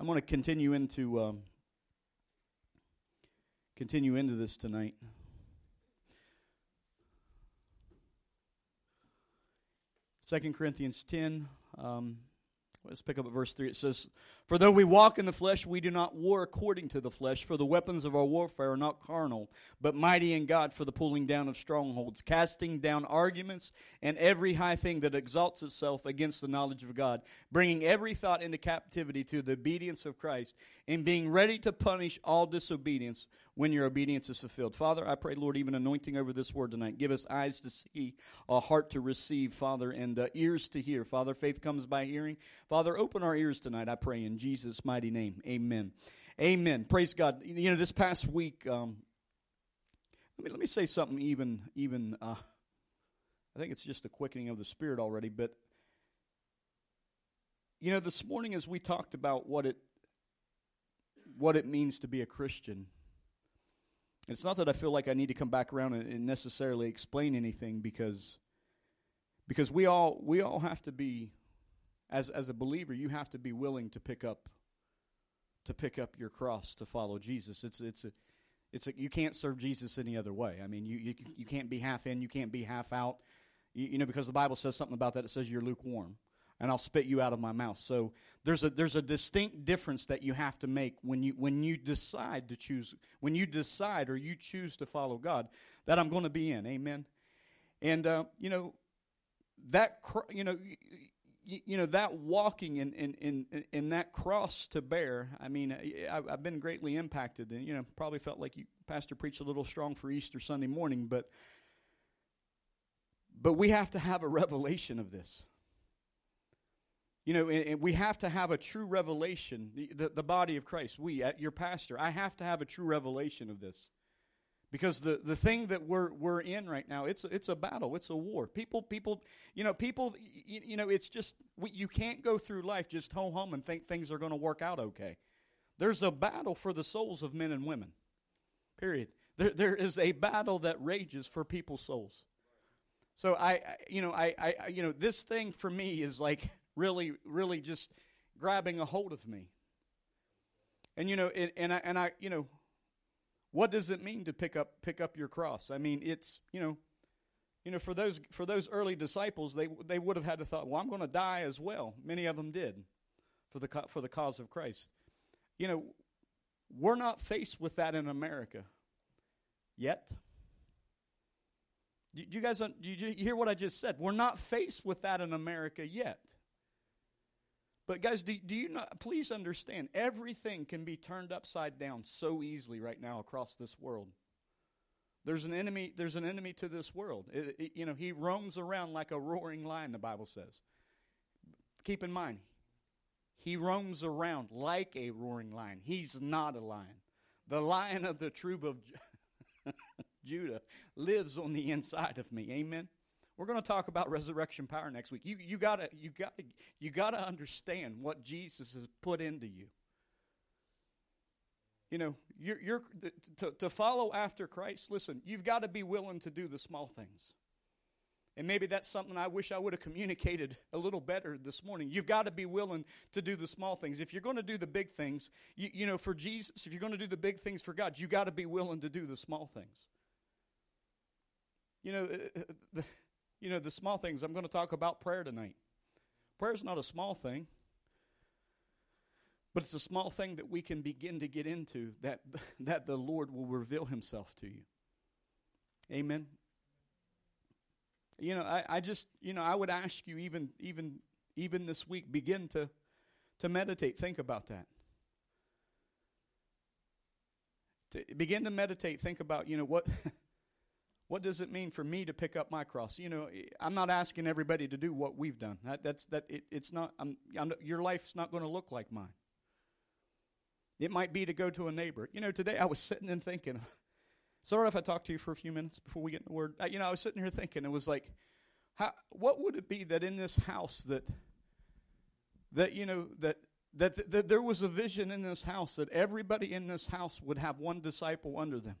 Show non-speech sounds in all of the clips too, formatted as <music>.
I'm going to continue into um, continue into this tonight. Second Corinthians ten. Um, let's pick up at verse three. It says, "For though we walk in the flesh, we do not war according to the flesh. For the weapons of our warfare are not carnal, but mighty in God for the pulling down of strongholds, casting down arguments and every high thing that exalts itself against the knowledge of God, bringing every thought into captivity to the obedience of Christ, and being ready to punish all disobedience when your obedience is fulfilled. Father, I pray, Lord, even anointing over this word tonight. Give us eyes to see, a heart to receive, Father, and uh, ears to hear. Father, faith comes by hearing. Father, open our ears tonight, I pray, in Jesus' mighty name. Amen. Amen. Praise God. You know, this past week, um, let me let me say something. Even even, uh, I think it's just a quickening of the spirit already. But you know, this morning as we talked about what it what it means to be a Christian it's not that I feel like I need to come back around and, necessarily explain anything because because we all we all have to be as as a believer you have to be willing to pick up to pick up your cross to follow Jesus. It's it's a it's a, you can't serve Jesus any other way. I mean, you, you you can't be half in, you can't be half out. You, you know, because the Bible says something about that. It says you're lukewarm and I'll spit you out of my mouth. So there's a there's a distinct difference that you have to make when you when you decide to choose when you decide or you choose to follow God that I'm going to be in. Amen. And uh, you know that you know you, know that walking in, in, in, in that cross to bear. I mean, I, I've been greatly impacted, and you know probably felt like you pastor preached a little strong for Easter Sunday morning, but but we have to have a revelation of this. You know, and, and we have to have a true revelation. The, the body of Christ, we, uh, your pastor, I have to have a true revelation of this. Because the, the thing that we're, we're in right now, it's, it's a battle, it's a war. People, people, you know, people, you, you know, it's just, we, you can't go through life just ho hum and think things are going to work out okay. There's a battle for the souls of men and women, period. There, there is a battle that rages for people's souls. So I, you know, I, I, you know, this thing for me is like really, really just grabbing a hold of me. And you know, and I and I, you know, what does it mean to pick up pick up your cross? I mean, it's you know, you know, for those for those early disciples, they they would have had to thought, well, I'm going to die as well. Many of them did, for the for the cause of Christ. You know, we're not faced with that in America yet. Do you guys you hear what I just said? We're not faced with that in America yet. But guys, do, do you not please understand everything can be turned upside down so easily right now across this world. There's an enemy, there's an enemy to this world. It, it, you know, he roams around like a roaring lion, the Bible says. Keep in mind, he roams around like a roaring lion. He's not a lion. The lion of the troop of <laughs> Judah lives on the inside of me. Amen. We're going to talk about resurrection power next week. You you got you got to you got to understand what Jesus has put into you. You know, you're, you're to, to follow after Christ. Listen, you've got to be willing to do the small things. And maybe that's something I wish I would have communicated a little better this morning. You've got to be willing to do the small things. If you're going to do the big things, you, you know, for Jesus, if you're going to do the big things for God, you've got to be willing to do the small things. You know, uh, uh, the, you know, the small things. I'm going to talk about prayer tonight. Prayer is not a small thing, but it's a small thing that we can begin to get into that, <laughs> that the Lord will reveal Himself to you. Amen. You know, I, I just, you know, I would ask you even even even this week, begin to to meditate, think about that. To begin to meditate, think about, you know, what <laughs> what does it mean for me to pick up my cross? You know, I'm not asking everybody to do what we've done. That, that's that. It, it's not. I'm, I'm, your life's not going to look like mine. It might be to go to a neighbor. You know, today I was sitting and thinking. <laughs> Sorry if I talk to you for a few minutes before we get in the word. you know, I was sitting here thinking. It was like, how, what would it be that in this house that that you know that that, that, that there was a vision in this house that everybody in this house would have one disciple under them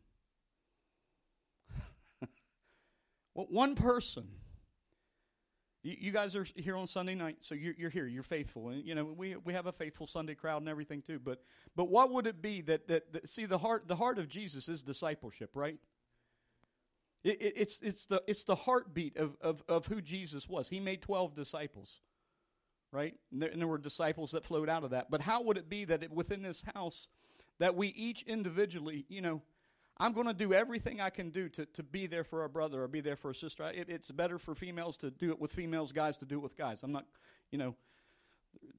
one person. You, you guys are here on Sunday night, so you're, you're here. You're faithful, and you know we we have a faithful Sunday crowd and everything too. But but what would it be that that, that see the heart the heart of Jesus is discipleship, right? It, it, it's it's the it's the heartbeat of, of of who Jesus was. He made twelve disciples, right? And there, and there were disciples that flowed out of that. But how would it be that it, within this house that we each individually, you know, I'm going to do everything I can do to, to be there for a brother or be there for a sister. It, it's better for females to do it with females, guys to do it with guys. I'm not, you know,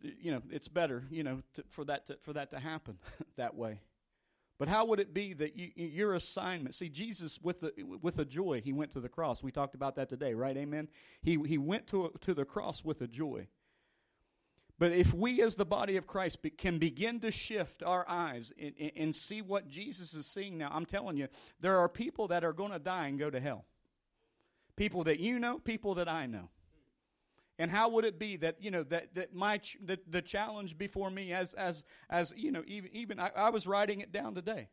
you know, it's better, you know, to, for that to, for that to happen <laughs> that way. But how would it be that you, your assignment? See, Jesus with the with a joy, he went to the cross. We talked about that today, right? Amen. He he went to to the cross with a joy. But if we, as the body of Christ, be, can begin to shift our eyes and, and, see what Jesus is seeing now, I'm telling you, there are people that are going to die and go to hell. People that you know, people that I know. And how would it be that you know that that my ch- the, the challenge before me as as as you know even even I, I was writing it down today.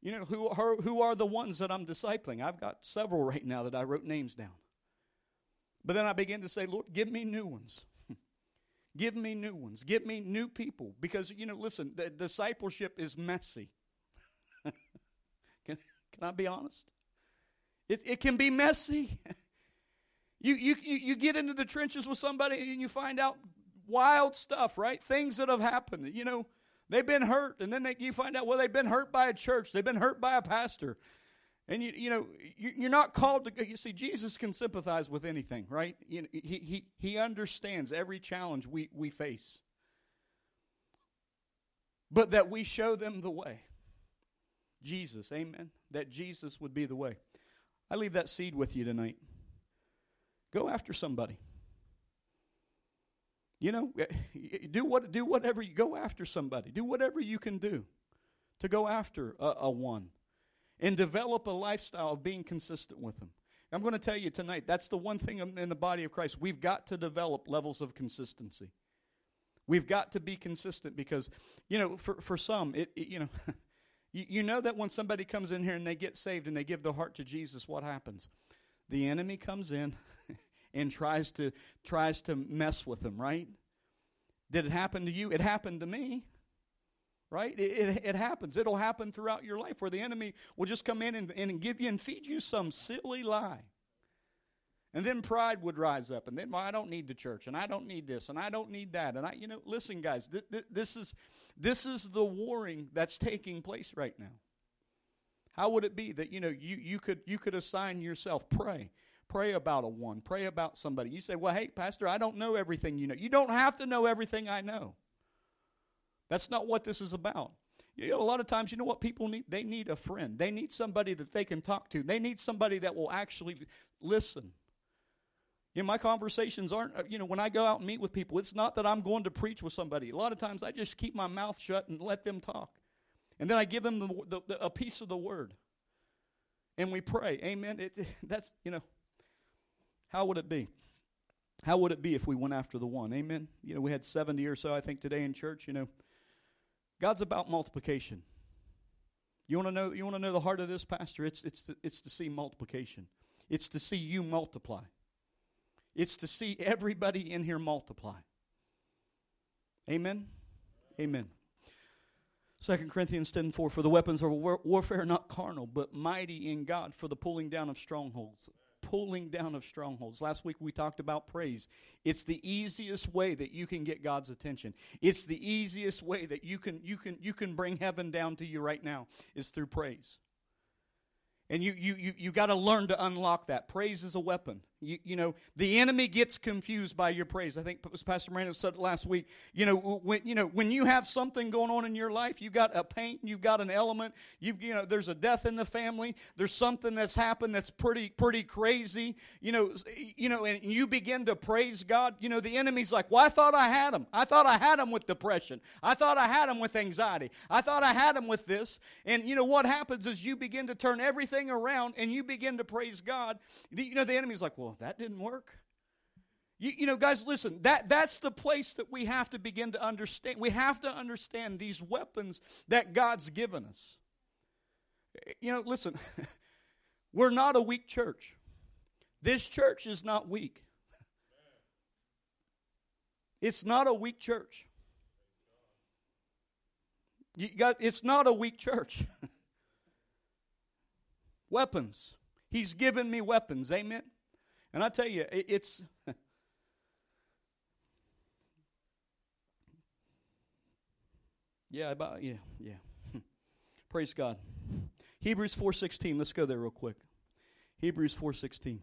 You know who are, who are the ones that I'm discipling? I've got several right now that I wrote names down. But then I began to say, Lord, give me new ones. Give me new ones. Give me new people. Because, you know, listen, the discipleship is messy. <laughs> can, can I be honest? It, it can be messy. you, you, you get into the trenches with somebody and you find out wild stuff, right? Things that have happened. You know, they've been hurt, and then they, you find out, well, they've been hurt by a church, they've been hurt by a pastor. And you, you know, you're not called to. go. You see, Jesus can sympathize with anything, right? You he, he, he understands every challenge we, we face. But that we show them the way. Jesus, amen. That Jesus would be the way. I leave that seed with you tonight. Go after somebody. You know, eh, do what do whatever you go after somebody. Do whatever you can do to go after a, a one and develop a lifestyle of being consistent with Him. I'm going to tell you tonight that's the one thing in the body of Christ. We've got to develop levels of consistency. We've got to be consistent because, you know, for, for some, it, it you know, <laughs> you, you know that when somebody comes in here and they get saved and they give their heart to Jesus, what happens? The enemy comes in <laughs> and tries to tries to mess with them, right? Did it happen to you? It happened to me right? It, it, it, happens. It'll happen throughout your life where the enemy will just come in and, and give you and feed you some silly lie. And then pride would rise up, and then well, I don't need the church, and I don't need this, and I don't need that, and I, you know, listen, guys, th- th- this is this is the warring that's taking place right now. How would it be that you know you you could you could assign yourself pray, pray about a one, pray about somebody. You say, well, hey, pastor, I don't know everything you know. You don't have to know everything I know. That's not what this is about. You know, a lot of times, you know what people need? They need a friend. They need somebody that they can talk to. They need somebody that will actually listen. You know, my conversations aren't, uh, you know, when I go out and meet with people, it's not that I'm going to preach with somebody. A lot of times I just keep my mouth shut and let them talk. And then I give them the, the, the, a piece of the word. And we pray. Amen. It, <laughs> that's, you know, how would it be? How would it be if we went after the one? Amen. You know, we had 70 or so, I think, today in church, you know. God's about multiplication. You want to know you want to know the heart of this pastor? It's it's to, it's to see multiplication. It's to see you multiply. It's to see everybody in here multiply. Amen. Amen. 2 Corinthians 10 4 For the weapons of warfare are not carnal, but mighty in God for the pulling down of strongholds pulling down of strongholds. Last week we talked about praise. It's the easiest way that you can get God's attention. It's the easiest way that you can you can you can bring heaven down to you right now is through praise. And you you you, you got to learn to unlock that. Praise is a weapon. You, you know, the enemy gets confused by your praise. I think Pastor Miranda said last week. You know, when you know when you have something going on in your life, you've got a pain, you've got an element, you've you know, there's a death in the family, there's something that's happened that's pretty pretty crazy. You know, you know, and you begin to praise God. You know, the enemy's like, "Well, I thought I had him. I thought I had him with depression. I thought I had him with anxiety. I thought I had him with this." And you know what happens is you begin to turn everything around and you begin to praise God. The, you know, the enemy's like, "Well." That didn't work. You, you know, guys, listen, that, that's the place that we have to begin to understand. We have to understand these weapons that God's given us. You know, listen, <laughs> we're not a weak church. This church is not weak. It's not a weak church. You got, it's not a weak church. <laughs> weapons. He's given me weapons. Amen. And I tell you, it, it's. yeah, about yeah, yeah. <laughs> Praise God. Hebrews 4:16. Let's go there real quick. Hebrews 4:16.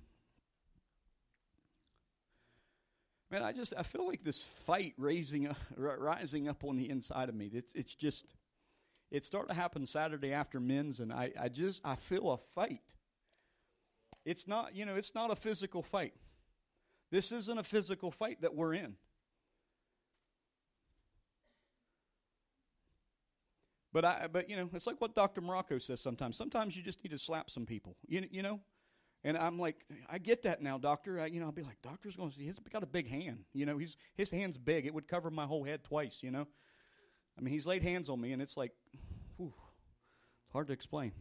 Man, I just I feel like this fight raising up, <laughs> rising up on the inside of me. It's it's just it started to happen Saturday after men's, and I, I just I feel a fight. It's not, you know, it's not a physical fight. This isn't a physical fight that we're in. But I, but you know, it's like what Dr. Morocco says sometimes. Sometimes you just need to slap some people. You, you know, and I'm like, I get that now, doctor. I, you know, I'll be like, doctor's going to see. He's got a big hand. You know, he's his hand's big. It would cover my whole head twice. You know, I mean, he's laid hands on me, and it's like, whew, it's hard to explain.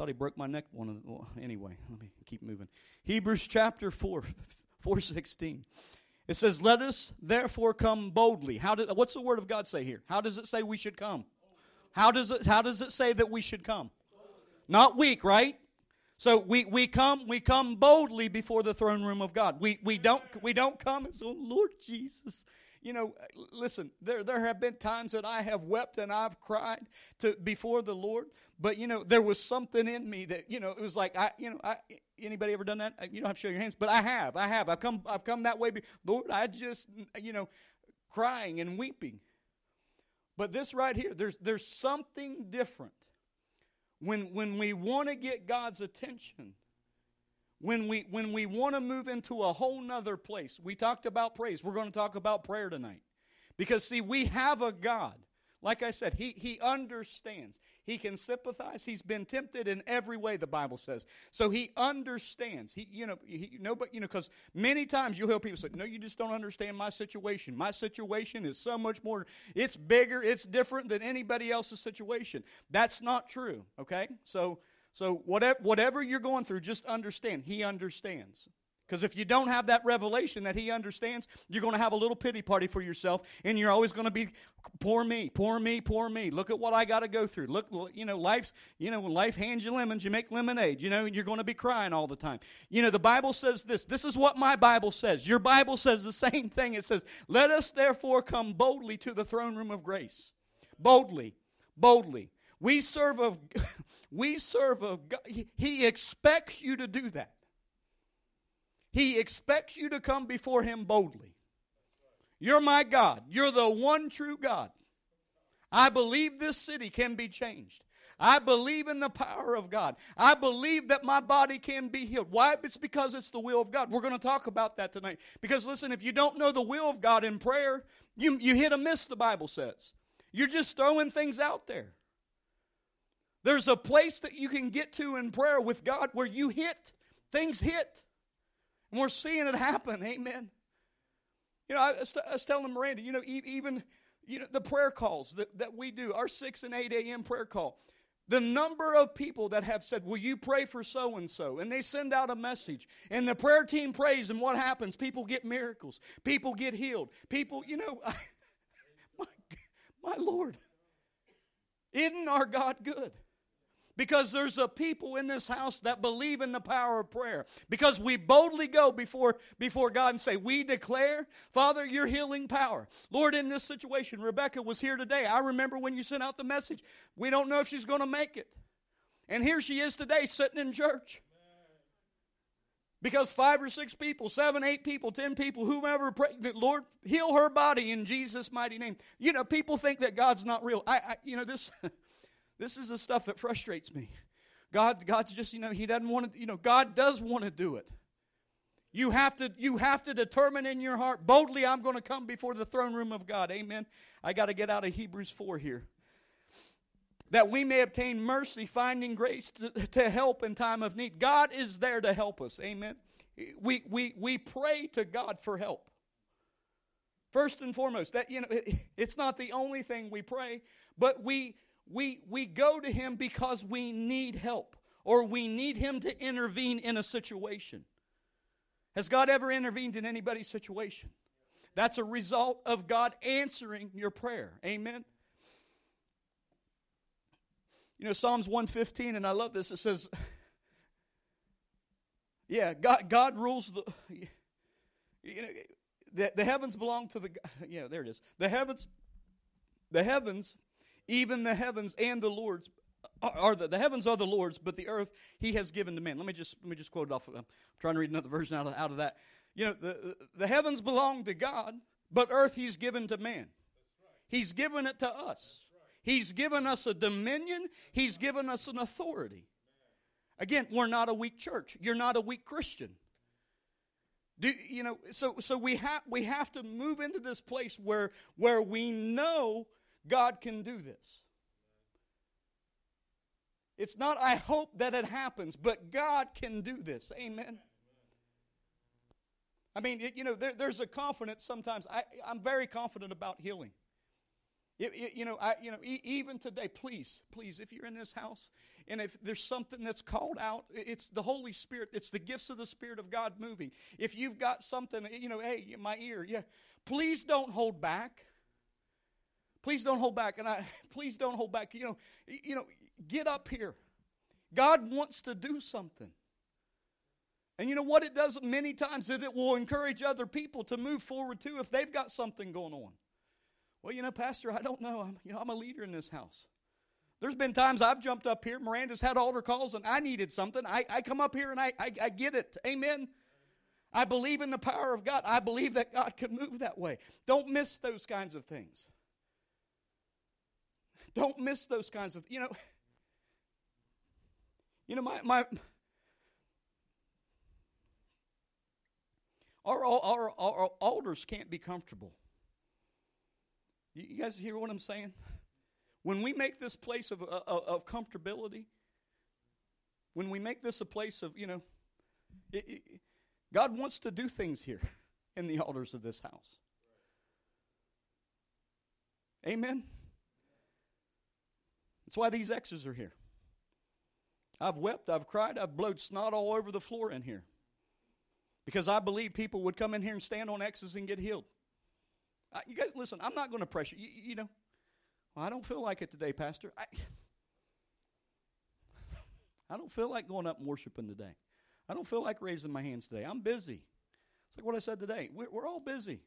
Thought he broke my neck. One of the, well, <laughs> anyway. Let me keep moving. Hebrews chapter four, <laughs> four sixteen. It says, "Let us therefore come boldly." How did? What's the word of God say here? How does it say we should come? How does it? How does it say that we should come? Not weak, right? So we, we come we come boldly before the throne room of God. We we don't we don't come say, oh, Lord Jesus, you know, uh, listen, there, there have been times that I have wept and I've cried to before the Lord, but you know, there was something in me that, you know, it was like I, you know, I anybody ever done that? Uh, you don't have to show your hands, but I have. I have. I've come I've come that way. Lord, I just uh, you know, crying and weeping. But this right here, there's there's something different when when we want to get God's attention when we when we want to move into a whole nother place we talked about praise. We're going to talk about prayer tonight. Because see we have a god. Like i said he he understands. He can sympathize. He's been tempted in every way the bible says. So he understands. He you know he, no but you know because many times you'll hear people say no you just don't understand my situation. My situation is so much more it's bigger it's different than anybody else's situation. That's not true okay? So so whatever, whatever you're going through, just understand He understands. Because if you don't have that revelation that He understands, you're going to have a little pity party for yourself, and you're always going to be, poor me, poor me, poor me. Look at what I got to go through. Look, you know, life's, you know, when life hands you lemons, you make lemonade. You know, and you're going to be crying all the time. You know, the Bible says this. This is what my Bible says. Your Bible says the <laughs> same thing. It says, "Let us therefore come boldly to the throne room of grace." Boldly, boldly. We serve a, <laughs> we serve a. He expects you to do that. He expects you to come before Him boldly. You're my God. You're the one true God. I believe this city can be changed. I believe in the power of God. I believe that my body can be healed. Why? It's because it's the will of God. We're going to talk about that tonight. Because listen, if you don't know the will of God in prayer, you, you hit a miss, the Bible says. You're just throwing things out there. There's a place that you can get to in prayer with God where you hit, things hit. And we're seeing it happen. <laughs> Amen. You know, I was, I was telling Miranda, you know, even you know, the prayer calls that, that we do, our 6 and 8 a.m. prayer call, the number of people that have said, Will you pray for so and so? And they send out a message. And the prayer team prays, and what happens? People get miracles. People get healed. People, you know, <laughs> my, my Lord, isn't our God good? Because there's a people in this house that believe in the power of prayer. Because we boldly go before before god and say we declare father your healing power. Lord in this situation rebecca was here today. I remember when you sent out the message. We don't know if she's going to make it. And here she is today sitting in church. Because five or six people, seven, eight people, ten people, whomever, pray, Lord, heal her body in Jesus' mighty name. You know, people think that God's not real. I, I you know, this <laughs> This is the stuff that frustrates me. God, God's just, you know, He doesn't want to, you know, God does want to do it. You have to, you have to determine in your heart, boldly, I'm going to come before the throne room of God. Amen. I got to get out of Hebrews 4 here. That we may obtain mercy, finding grace to, to help in time of need. God is there to help us. Amen. We, we, we pray to God for help. First and foremost, that you know, it, <laughs> it's not the only thing we pray, but we we, we go to him because we need help or we need him to intervene in a situation. Has God ever intervened in anybody's situation? That's a result of God answering your prayer. Amen. You know, Psalms 115, and I love this, it says, <laughs> Yeah, God, God rules the. <laughs> You know, the, the heavens belong to the. <laughs> Yeah, there it is. The heavens, the heavens, even the heavens and the Lord's uh, are the, the heavens are the Lord's, but the earth He has given to man. Let me just let me just quote it off. I'm trying to read another version out of, out of that. You know, the the heavens belong to God, but earth He's given to man. He's given it to us. He's given us a dominion. He's given us an authority. Again, we're not a weak church. You're not a weak Christian. Do you know? So so we have we have to move into this place where where we know God can do this. It's not, I hope that it happens, but God can do this. Amen. I mean, you know, there, there's a confidence sometimes. I, I'm very confident about healing. You, you, know, I, you know, even today, please, please, if you're in this house and if there's something that's called out, it's the Holy Spirit. It's the gifts of the Spirit of God moving. If you've got something, you know, hey, my ear, yeah, please don't hold back. Please don't hold back, and I <laughs> please don't hold back. You know, you know, Get up here. God wants to do something. And you know what it does many times that it will encourage other people to move forward too if they've got something going on. Well, you know, Pastor, I don't know. I'm, you know, I'm a leader in this house. There's been times I've jumped up here. Miranda's had altar calls, and I needed something. I, I come up here and I, I, I get it. Amen. I believe in the power of God. I believe that God can move that way. Don't miss those kinds of things. Don't miss those kinds of, you know. <laughs> You know, my, my our, our, our, our can't be comfortable. You guys hear what I'm saying? When we make this place of, of, of comfortability, when we make this a place of, you know, it, it, God wants to do things here in the altars of this house. Amen? That's why these X's are here. I've wept, I've cried, I've blowed snot all over the floor in here. Because I believe people would come in here and stand on X's and get healed. I, you guys, listen, I'm not going to pressure you. You know, well, I don't feel like it today, Pastor. I, <laughs> I don't feel like going up and worshiping today. I don't feel like raising my hands today. I'm busy. It's like what I said today. We're, we're all busy.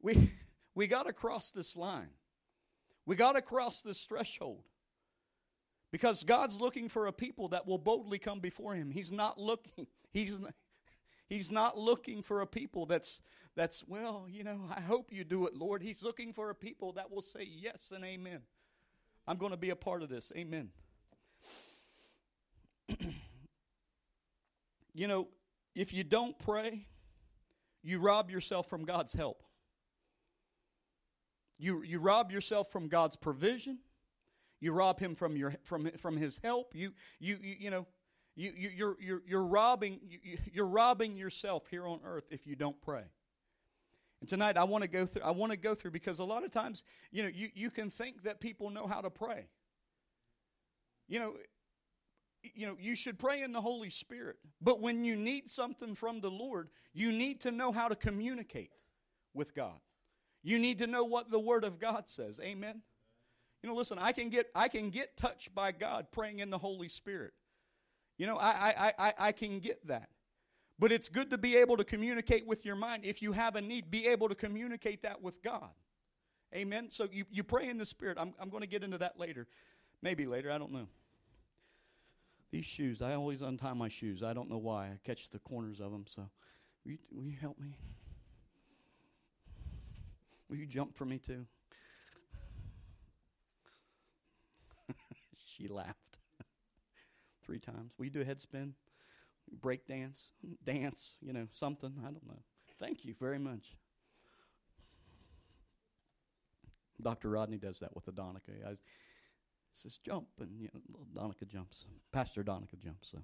We, <laughs> we got to cross this line. We got to cross this threshold. Because God's looking for a people that will boldly come before him. He's not looking <laughs> he's <laughs> he's not looking for a people that's that's well, you know, I hope you do it, Lord. He's looking for a people that will say yes and amen. I'm going to be a part of this. Amen. <clears throat> you know, if you don't pray, you rob yourself from God's help. You, you rob yourself from God's provision. You rob him from your from from his help. You you you, you know you, you you're you're you're robbing you, you're robbing yourself here on earth if you don't pray. And tonight I want to go through I want to go through because a lot of times, you know, you, you can think that people know how to pray. You know, you know, you should pray in the Holy Spirit. But when you need something from the Lord, you need to know how to communicate with God. You need to know what the Word of God says. Amen. You know, listen, I can get I can get touched by God praying in the Holy Spirit. You know, I I I, I can get that. But it's good to be able to communicate with your mind. If you have a need, be able to communicate that with God. Amen. So you, you pray in the Spirit. I'm, I'm going to get into that later. Maybe later. I don't know. These shoes, I always untie my shoes. I don't know why. I catch the corners of them. So will you, will you help me? Will you jump for me too? <laughs> She laughed <laughs> three times. Will you do a head spin? Break dance? Dance, you know, something. I don't know. Thank you very much. Dr. Rodney does that with Adonica. I says jump, and you know, Donica jumps. Pastor Donica jumps. So,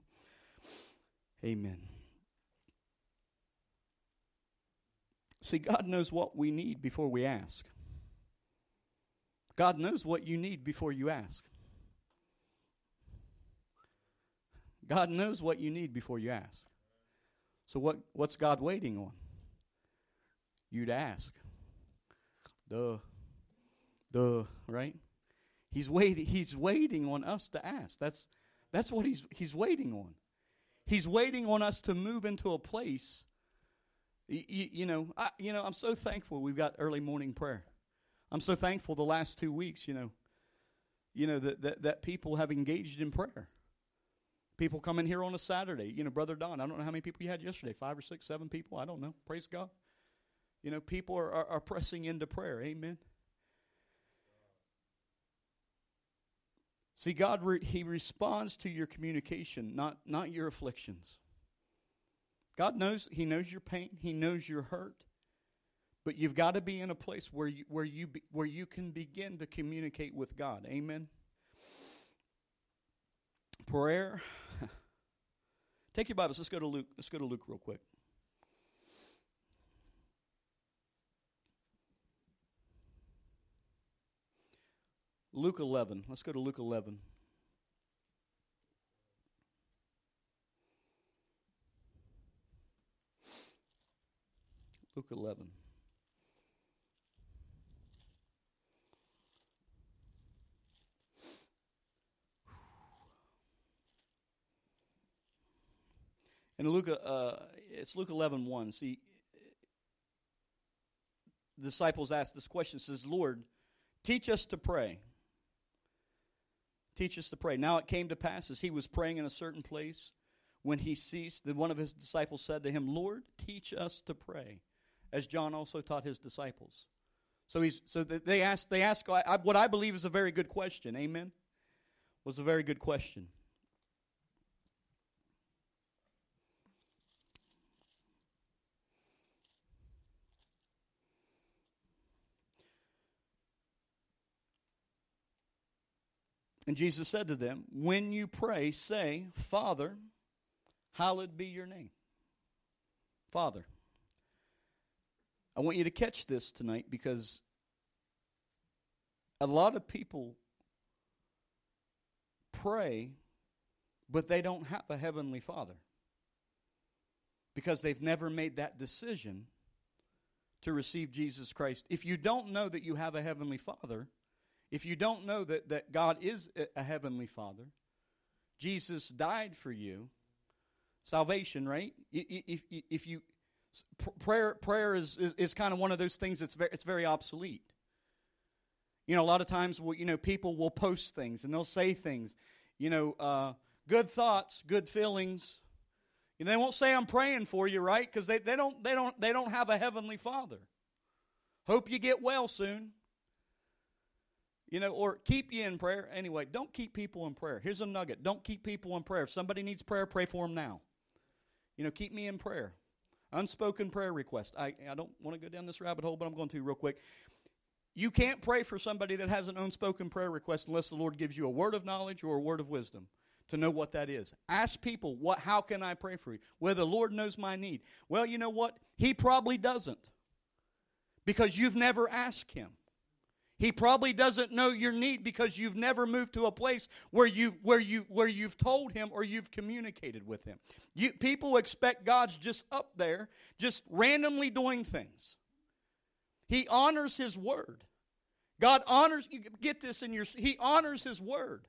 Amen. See, God knows what we need before we ask. God knows what you need before you ask. God knows what you need before you ask. So what, what's God waiting on? you'd ask. Duh. Duh, right? He's waiting he's waiting on us to ask. That's that's what he's he's waiting on. He's waiting on us to move into a place you, you know, I, you know, I'm so thankful we've got early morning prayer. I'm so thankful the last 2 weeks, you know, you know that, that that people have engaged in prayer. People come in here on a Saturday. You know, Brother Don, I don't know how many people you had yesterday, five or six, seven people. I don't know. Praise God. You know, people are, are, are pressing into prayer. Amen. See, God, re- He responds to your communication, not, not your afflictions. God knows, He knows your pain, He knows your hurt. But you've got to be in a place where you, where, you be, where you can begin to communicate with God. Amen. Prayer. <laughs> Take your Bibles. Let's go to Luke. Let's go to Luke real quick. Luke 11. Let's go to Luke 11. Luke 11. In Luke, uh, it's Luke 11, 1. See, the disciples asked this question, It says, Lord, teach us to pray. Teach us to pray. Now it came to pass as he was praying in a certain place, when he ceased, that one of his disciples said to him, Lord, teach us to pray, as John also taught his disciples. So he's so they asked they ask what I believe is a very good question. Amen. Was a very good question. And Jesus said to them, When you pray, say, Father, hallowed be your name. Father. I want you to catch this tonight because a lot of people pray, but they don't have a heavenly Father because they've never made that decision to receive Jesus Christ. If you don't know that you have a heavenly Father, if you don't know that, that God is a heavenly Father, Jesus died for you, salvation, right? If, if you prayer prayer is, is, is kind of one of those things that's very, it's very obsolete. You know, a lot of times, we'll, you know, people will post things and they'll say things, you know, uh, good thoughts, good feelings. Know, they won't say I'm praying for you, right? Because they, they don't they don't they don't have a heavenly Father. Hope you get well soon. You know, or keep you in prayer. Anyway, don't keep people in prayer. Here's a nugget. Don't keep people in prayer. If somebody needs prayer, pray for them now. You know, keep me in prayer. Unspoken prayer request. I, I don't want to go down this rabbit hole, but I'm going to real quick. You can't pray for somebody that has an unspoken prayer request unless the Lord gives you a word of knowledge or a word of wisdom to know what that is. Ask people, what how can I pray for you? Whether the Lord knows my need. Well, you know what? He probably doesn't. Because you've never asked him. He probably doesn't know your need because you've never moved to a place where you where you where you've told him or you've communicated with him. You, people expect God's just up there, just randomly doing things. He honors his word. God honors you get this in your he honors his word.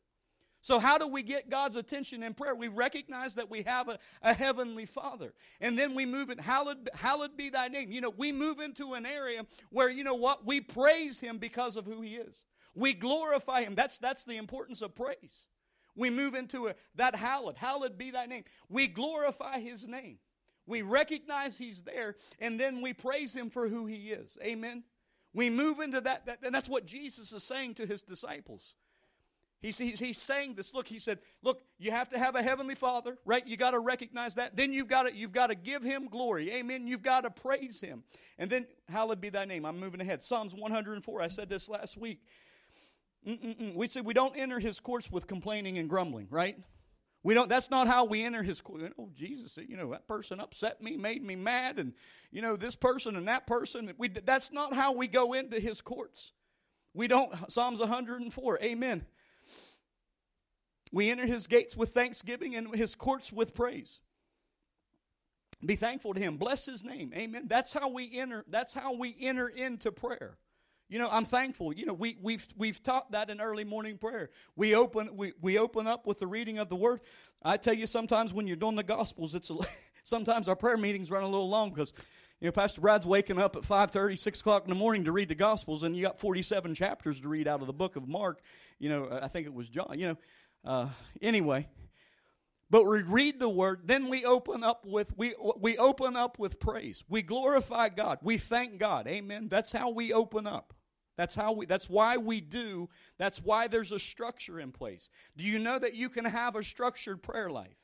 So, how do we get God's attention in prayer? We recognize that we have a, a heavenly Father. And then we move in, hallowed, hallowed be thy name. You know, we move into an area where, you know what, we praise him because of who he is. We glorify him. That's, that's the importance of praise. We move into a, that hallowed, hallowed be thy name. We glorify his name. We recognize he's there, and then we praise him for who he is. Amen. We move into that, that and that's what Jesus is saying to his disciples. He's, he's, he's saying this. Look, he said, look, you have to have a heavenly father, right? You got to recognize that. Then you've got to, you've got to give him glory. Amen. You've got to praise him. And then, hallowed be thy name. I'm moving ahead. Psalms 104. I said this last week. Mm-mm-mm. We said we don't enter his courts with complaining and grumbling, right? We don't. That's not how we enter His. Oh, Jesus! You know that person upset me, made me mad, and you know this person and that person. We. That's not how we go into His courts. We don't. Psalms 104. Amen. We enter his gates with thanksgiving and his courts with praise. Be thankful to him. Bless his name. Amen. That's how we enter that's how we enter into prayer. You know, I'm thankful. You know, we, we've, we've taught that in early morning prayer. We open, we, we open up with the reading of the word. I tell you, sometimes when you're doing the Gospels, it's a, <laughs> sometimes our prayer meetings run a little long because, you know, Pastor Brad's waking up at 5.30, 6 o'clock in the morning to read the Gospels, and you got 47 chapters to read out of the book of Mark. You know, I think it was John. You know, uh, anyway, but we read the word then we open up with we we open up with praise. We glorify god. We thank god. Amen. That's how we open up. That's how we that's why we do. That's why there's a structure in place. Do you know that you can have a structured prayer life?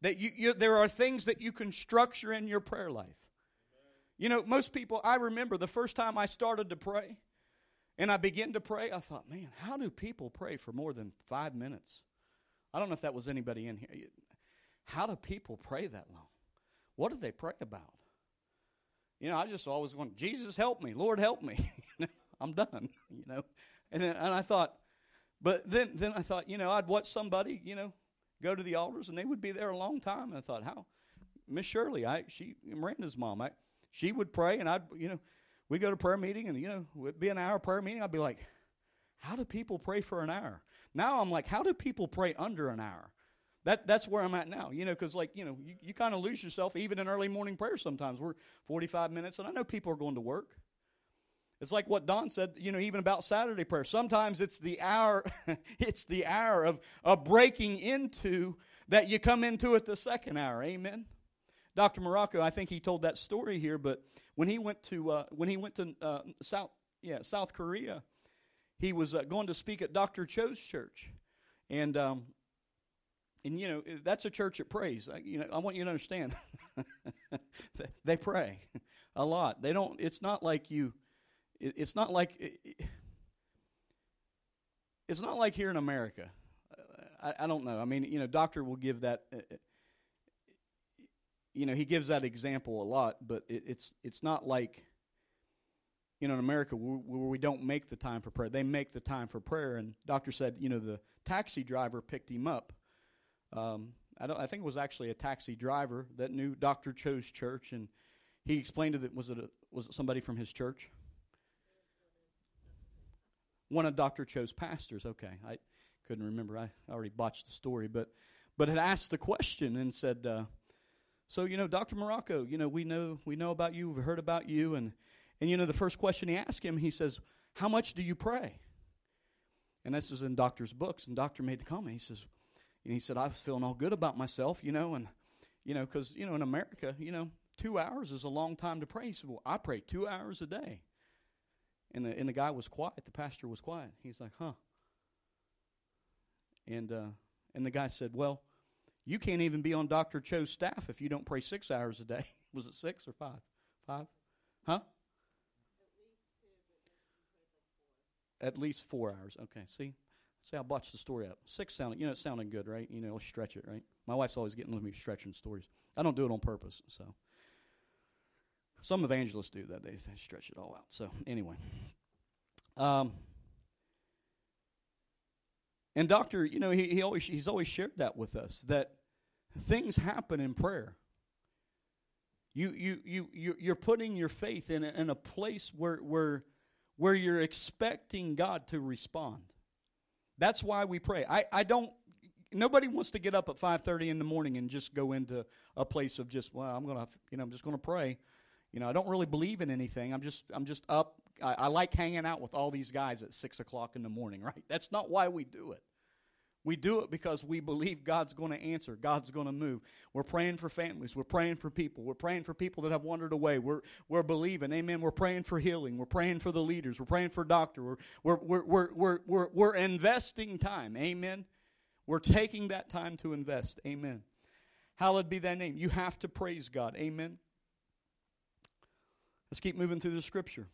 That you, you there are things that you can structure in your prayer life. You know most people i remember the first time i started to pray and i began to pray i thought man how do people pray for more than five minutes i don't know if that was anybody in here how do people pray that long what do they pray about you know, I just always want, Jesus help me, Lord help me. <laughs> I'm done, <laughs> you know. And then, and I thought, but then then I thought, you know, I'd watch somebody, you know, go to the altars and they would be there a long time. And I thought, how Miss Shirley, I she Miranda's mom, I she would pray and I'd you know, we'd go to prayer meeting and you know, it'd be an hour prayer meeting. I'd be like, how do people pray for an hour? Now I'm like, how do people pray under an hour? That, that's where I'm at now, you know, because, like, you know, you, you kind of lose yourself even in early morning prayer sometimes. We're 45 minutes, and I know people are going to work. It's like what Don said, you know, even about Saturday prayer. Sometimes it's the hour, <laughs> it's the hour of, of breaking into that you come into at the second hour. Amen. Dr. Morocco, I think he told that story here, but when he went to uh, when he went to uh, South yeah South Korea, he was uh, going to speak at Dr. Cho's church, and um, and you know that's a church that prays. I, you know, I want you to understand, <laughs> they pray a lot. They don't. It's not like you it, it's not like it, it's not like here in America. I, I, don't know. I mean, you know, doctor will give that. You know, he gives that example a lot, but it, it's it's not like you know in America where, we don't make the time for prayer. They make the time for prayer, and doctor said, you know, the taxi driver picked him up. Um, I don't. I think it was actually a taxi driver that knew Doctor Cho's church, and he explained to it. Was it a, was it somebody from his church? one of Dr. Cho's pastors. Okay, I couldn't remember. I already botched the story, but but had asked the question and said, uh, "So you know, Dr. Morocco, you know, we know we know about you. We've heard about you, and and you know, the first question he asked him, he says, "How much do you pray?" And this is in Doctor's books. And Doctor made the comment. He says, and he said, "I was feeling all good about myself, you know, and you know, because you know, in America, you know." Two hours is a long time to pray. He said, Well, I pray two hours a day. And the, and the guy was quiet. The pastor was quiet. He's like, huh. And, uh, and the guy said, well, you can't even be on Dr. Cho's staff if you don't pray six hours a day. <laughs> was it six or five? Five? Huh? At least four hours. Okay, see? See, I botched the story up. Six sounded, you know, it sounded good, right? You know, stretch it, right? My wife's always getting with me stretching stories. I don't do it on purpose, so. Some evangelists do that, they, they stretch it all out. So, anyway. Um, and Doctor, you know, he, he always, he's always shared that with us that things happen in prayer. You, you, you, you, you're putting your faith in a, in a place where, where, where you're expecting God to respond. That's why we pray. I, I don't nobody wants to get up at 5:30 in the morning and just go into a place of just well I'm going to you know I'm just going to pray you know, I don't really believe in anything. I'm just I'm just up. I, I like hanging out with all these guys at six o'clock in the morning, <laughs> right? That's not why we do it. We do it because we believe God's going to answer. God's going to move. We're praying for families. We're praying for people. We're praying for people that have wandered away. We're, we're believing. Amen. We're praying for healing. We're praying for the leaders. We're praying for doctor. We're, we're, we're, we're, we're, we're, we're investing time. Amen. We're taking that time to invest. Amen. Hallowed be thy name. You have to praise God. Amen. Let's keep moving through the scripture.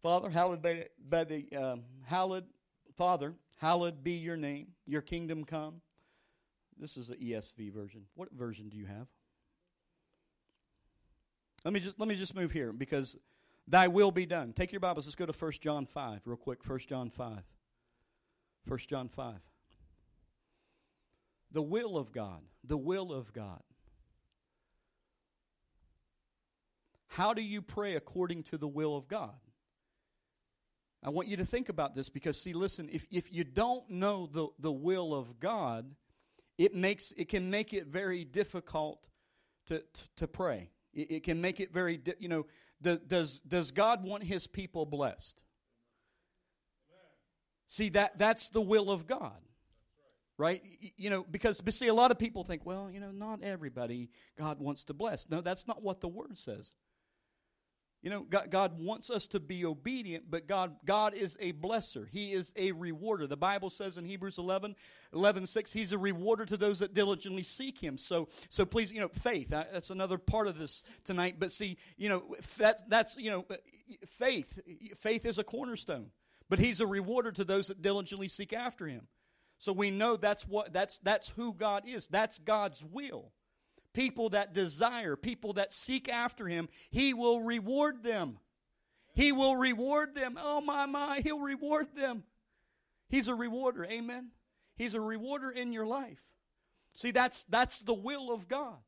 Father, hallowed be, by the um, hallowed Father, hallowed be your name. Your kingdom come. This is the ESV version. What version do you have? Let me just let me just move here because thy will be done. Take your Bibles. Let's go to 1 John 5 real quick. 1 John 5. 1 John 5. The will of God. The will of God. How do you pray according to the will of God? I want you to think about this because, see, listen, if, if you don't know the, the will of God, it, makes, it can make it very difficult to, to, to pray. It, it, can make it very, di- you know, does, does, does God want his people blessed? See, that, that's the will of God right? You know, because see, a lot of people think, well, you know, not everybody God wants to bless. No, that's not what the word says. You know, God, God, wants us to be obedient, but God, God is a blesser. He is a rewarder. The Bible says in Hebrews 11, 11 6, He's a rewarder to those that diligently seek Him. So, so please, you know, faith, uh, that's another part of this tonight. But see, you know, that's, that's, you know, faith. Faith is a cornerstone, but He's a rewarder to those that diligently seek after Him. So we know that's what, that's, that's who God is. That's God's will people that desire, people that seek after him, he will reward them. He will reward them. Oh, my, my, he'll reward them. He's a rewarder. Amen. He's a rewarder in your life. See, that's, that's the will of God.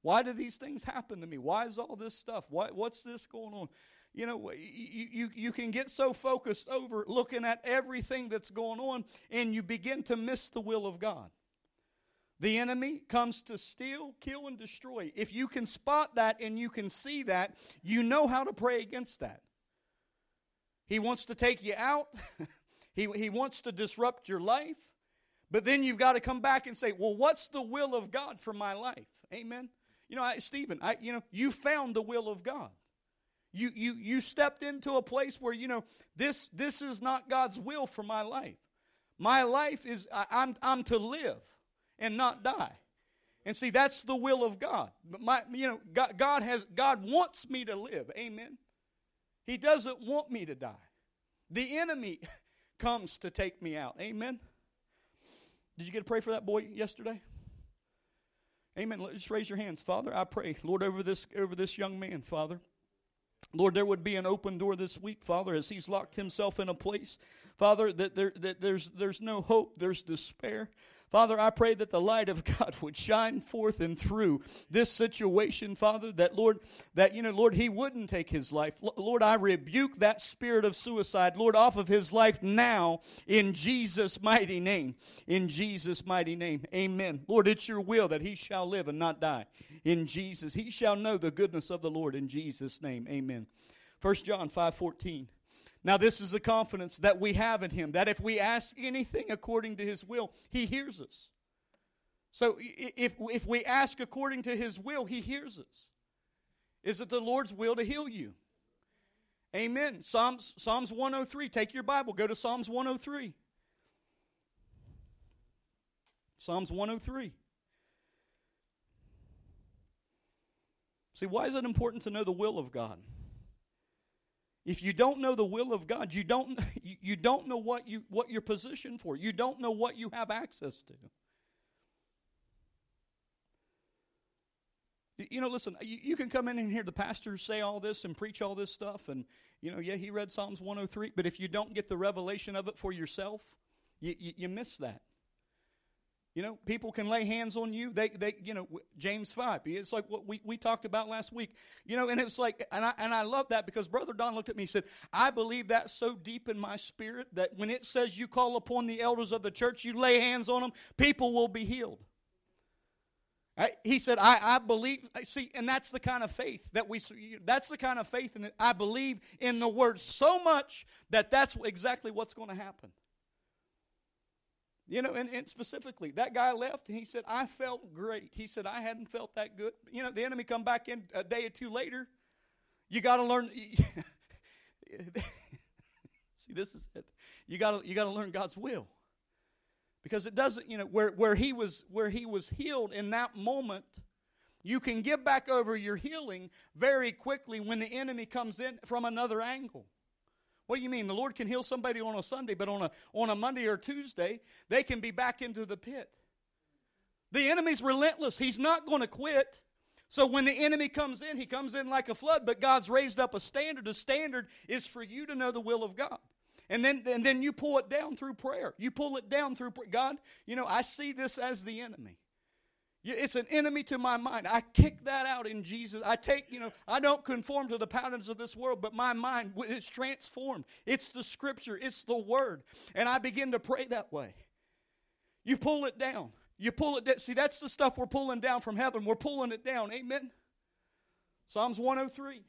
Why do these things happen to me? Why is all this stuff? Why, what's this going on? You know, you, you, you can get so focused over looking at everything that's going on, and you begin to miss the will of God. The enemy comes to steal, kill, and destroy. If you can spot that and you can see that, you know how to pray against that. He wants to take you out, <laughs> he, he wants to disrupt your life. But then you've got to come back and say, well, what's the will of God for my life? Amen. You know, I, Stephen, I, you know, you found the will of God. You, you, you stepped into a place where, you know, this, this is not God's will for my life. My life is, I, I'm, I'm to live and not die. And see, that's the will of God. My, you know, God, God has God wants me to live. Amen. He doesn't want me to die. The enemy <laughs> comes to take me out. Amen. Did you get to pray for that boy yesterday? Amen. Let, just raise your hands, Father. I pray, Lord, over this over this young man, Father. Lord, there would be an open door this week, Father, as he's locked himself in a place, Father, that, there, that there's, there's no hope, there's despair. Father, I pray that the light of <laughs> God would shine forth and through this situation, Father, that Lord, that, you know, Lord, he wouldn't take his life. Lord, I rebuke that spirit of suicide, Lord, off of his life now in Jesus' mighty name. In Jesus' mighty name. Amen. Lord, it's your will that he shall live and not die. In Jesus, he shall know the goodness of the Lord in Jesus' name. Amen. 1 John 5 14. Now, this is the confidence that we have in Him that if we ask anything according to His will, He hears us. So, if, if we ask according to His will, He hears us. Is it the Lord's will to heal you? Amen. Psalms, Psalms 103. Take your Bible, go to Psalms 103. Psalms 103. See, why is it important to know the will of God? If you don't know the will of God, you don't, <laughs> you don't know what, you, what you're positioned for. You don't know what you have access to. You know, listen, you, you can come in and hear the pastor say all this and preach all this stuff, and, you know, yeah, he read Psalms 103, but if you don't get the revelation of it for yourself, you, you, you miss that. You know, people can lay hands on you. They, they, you know, James 5. It's like what we, we talked about last week. You know, and it's like, and I, and I love that because Brother Don looked at me and said, I believe that so deep in my spirit that when it says you call upon the elders of the church, you lay hands on them, people will be healed. I, he said, I, I believe, see, and that's the kind of faith that we, that's the kind of faith, and I believe in the word so much that that's exactly what's going to happen. You know, and, and specifically, that guy left and he said, I felt great. He said, I hadn't felt that good. You know, the enemy come back in a day or two later. You got to learn. <laughs> See, this is it. You got to you got to learn God's will. Because it doesn't, you know, where, where he was where he was healed in that moment, you can get back over your healing very quickly when the enemy comes in from another angle. What do you mean? The Lord can heal somebody on a Sunday, but on a, on a Monday or Tuesday, they can be back into the pit. The enemy's relentless. He's not going to quit. So when the enemy comes in, he comes in like a flood, but God's raised up a standard. The standard is for you to know the will of God. And then, and then you pull it down through prayer. You pull it down through. God, you know, I see this as the enemy. It's an enemy to my mind. I kick that out in Jesus. I take, you know, I don't conform to the patterns of this world, but my mind is transformed. It's the scripture, it's the word. And I begin to pray that way. You pull it down. You pull it down. See, that's the stuff we're pulling down from heaven. We're pulling it down. Amen. Psalms 103.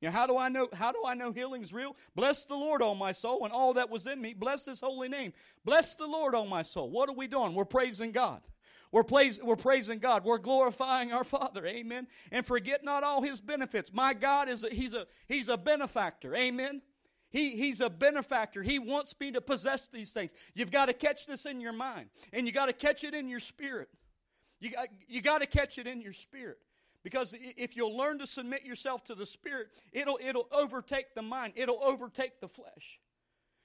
You know, how do I know how do I know healing's real? Bless the Lord, on my soul, and all that was in me. Bless his holy name. Bless the Lord, on my soul. What are we doing? We're praising God. We're, praise, we're praising God. We're glorifying our Father. Amen. And forget not all his benefits. My God is a, he's a he's a benefactor. Amen. He, he's a benefactor. He wants me to possess these things. You've got to catch this in your mind, and you got to catch it in your spirit. You got, you got to catch it in your spirit. Because if you'll learn to submit yourself to the Spirit, it'll, it'll overtake the mind, it'll overtake the flesh.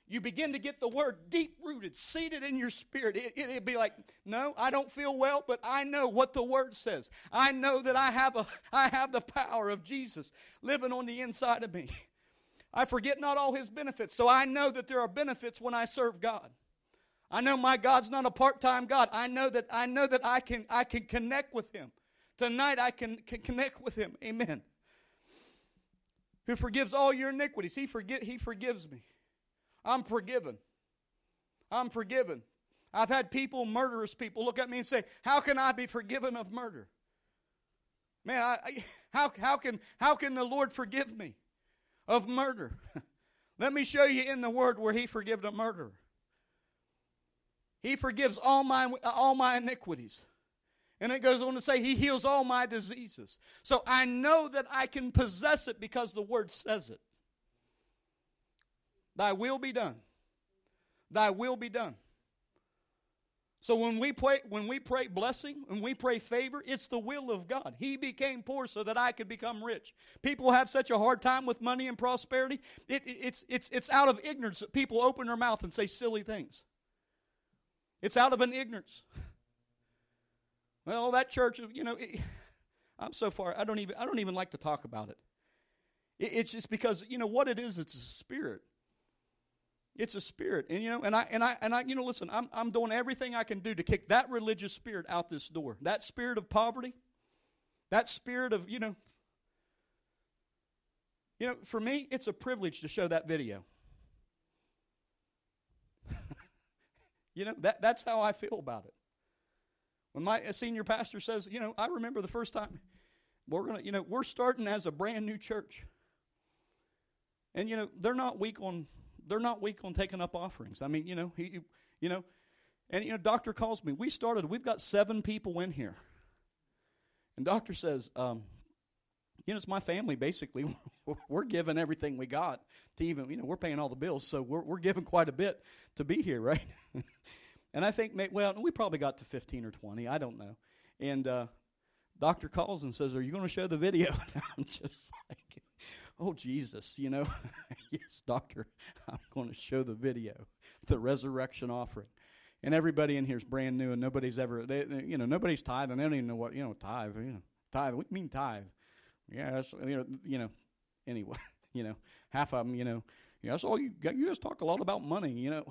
You begin to get the word deep rooted, seated in your spirit. It, it, it'd be like, no, I don't feel well, but I know what the word says. I know that I have, a, <laughs> I have the power of Jesus living on the inside of me. <laughs> I forget not all his benefits, so I know that there are benefits when I serve God. I know my God's not a part-time God. I know that I know that I can I can connect with him. Tonight I can, can connect with him. Amen. Who forgives all your iniquities. He, forget, he forgives me. I'm forgiven. I'm forgiven. I've had people, murderous people, look at me and say, How can I be forgiven of murder? Man, I, I, <laughs> how, how, can, how can the Lord forgive me of murder? <laughs> Let me show you in the Word where He forgives a murderer. He forgives all my, all my iniquities. And it goes on to say, He heals all my diseases. So I know that I can possess it because the Word says it. Thy will be done. Thy will be done. So when we pray, when we pray blessing, when we pray favor, it's the will of God. He became poor so that I could become rich. People have such a hard time with money and prosperity. It, it, it's, it's, it's out of ignorance that people open their mouth and say silly things. It's out of an ignorance. <laughs> Well, that church, you know, it, <laughs> I'm so far. I don't even. I don't even like to talk about it. it. It's just because you know what it is. It's a spirit. It's a spirit, and you know, and I and I and I, you know, listen. I'm I'm doing everything I can do to kick that religious spirit out this door. That spirit of poverty, that spirit of you know. You know, for me, it's a privilege to show that video. <laughs> you know, that, that's how I feel about it. When my senior pastor says, you know, I remember the first time we're going to, you know, we're starting as a brand new church. And, you know, they're not weak on, they're not weak on taking up offerings. I mean, you know, he, you know, and, you know, doctor calls me. We started, we've got seven people in here. And doctor says, um, you know, it's my family basically. <laughs> we're giving everything we got to even, you know, we're paying all the bills, so we're, we're giving quite a bit to be here, right? <laughs> And I think, well, we probably got to 15 or 20. I don't know. And uh, doctor calls and says, Are you going to show the video? <laughs> I'm just like, Oh, Jesus, you know, <laughs> yes, doctor, I'm going to show the video, the resurrection offering. And everybody in here is brand new, and nobody's ever, they, they, you know, nobody's tithing. They don't even know what, you know, tithe, you know, tithe. What do you mean tithe? Yeah, that's, you know, you know, anyway, <laughs> you know, half of them, you know, yeah, that's all you got. You just talk a lot about money, you know.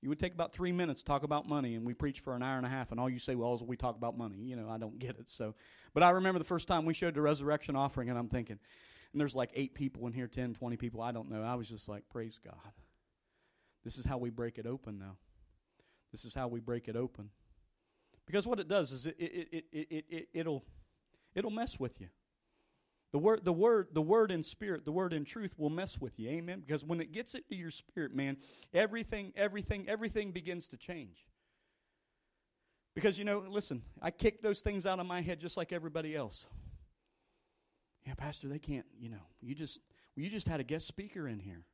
You would take about three minutes to talk about money, and we preach for an hour and a half, and all you say, well, is we talk about money. You know, I don't get it. So, but I remember the first time we showed the resurrection offering, and I'm thinking, and there's like eight people in here, 10, 20 people, I don't know. I was just like, praise God. This is how we break it open now. This is how we break it open. Because what it does is it, it, it, it, it, it, it'll, it'll mess with you. The word, the word, the word in spirit, the word in truth will mess with you. Amen. Because when it gets into your spirit, man, everything, everything, everything begins to change. Because you know, listen, I kick those things out of my head just like everybody else. Yeah, Pastor, they can't, you know, you just well, you just had a guest speaker in here.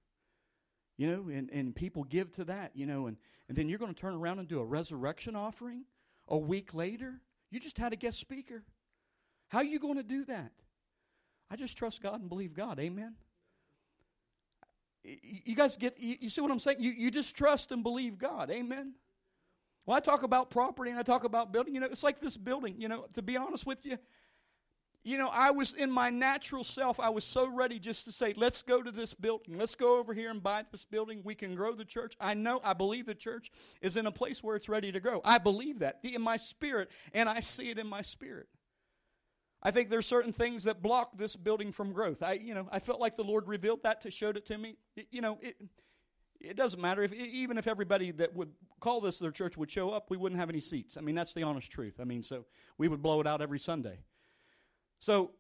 You know, and, and people give to that, you know, and, and then you're going to turn around and do a resurrection offering a week later. You just had a guest speaker. How are you going to do that? I just trust God and believe God. Amen. You guys get, you see what I'm saying? You, you just trust and believe God. Amen. Well, I talk about property and I talk about building. You know, it's like this building. You know, to be honest with you, you know, I was in my natural self, I was so ready just to say, let's go to this building. Let's go over here and buy this building. We can grow the church. I know, I believe the church is in a place where it's ready to grow. I believe that in my spirit, and I see it in my spirit. I think there's certain things that block this building from growth. I, you know, I felt like the Lord revealed that to showed it to me. It, you know, it, it doesn't matter if even if everybody that would call this their church would show up, we wouldn't have any seats. I mean, that's the honest truth. I mean, so we would blow it out every Sunday. So,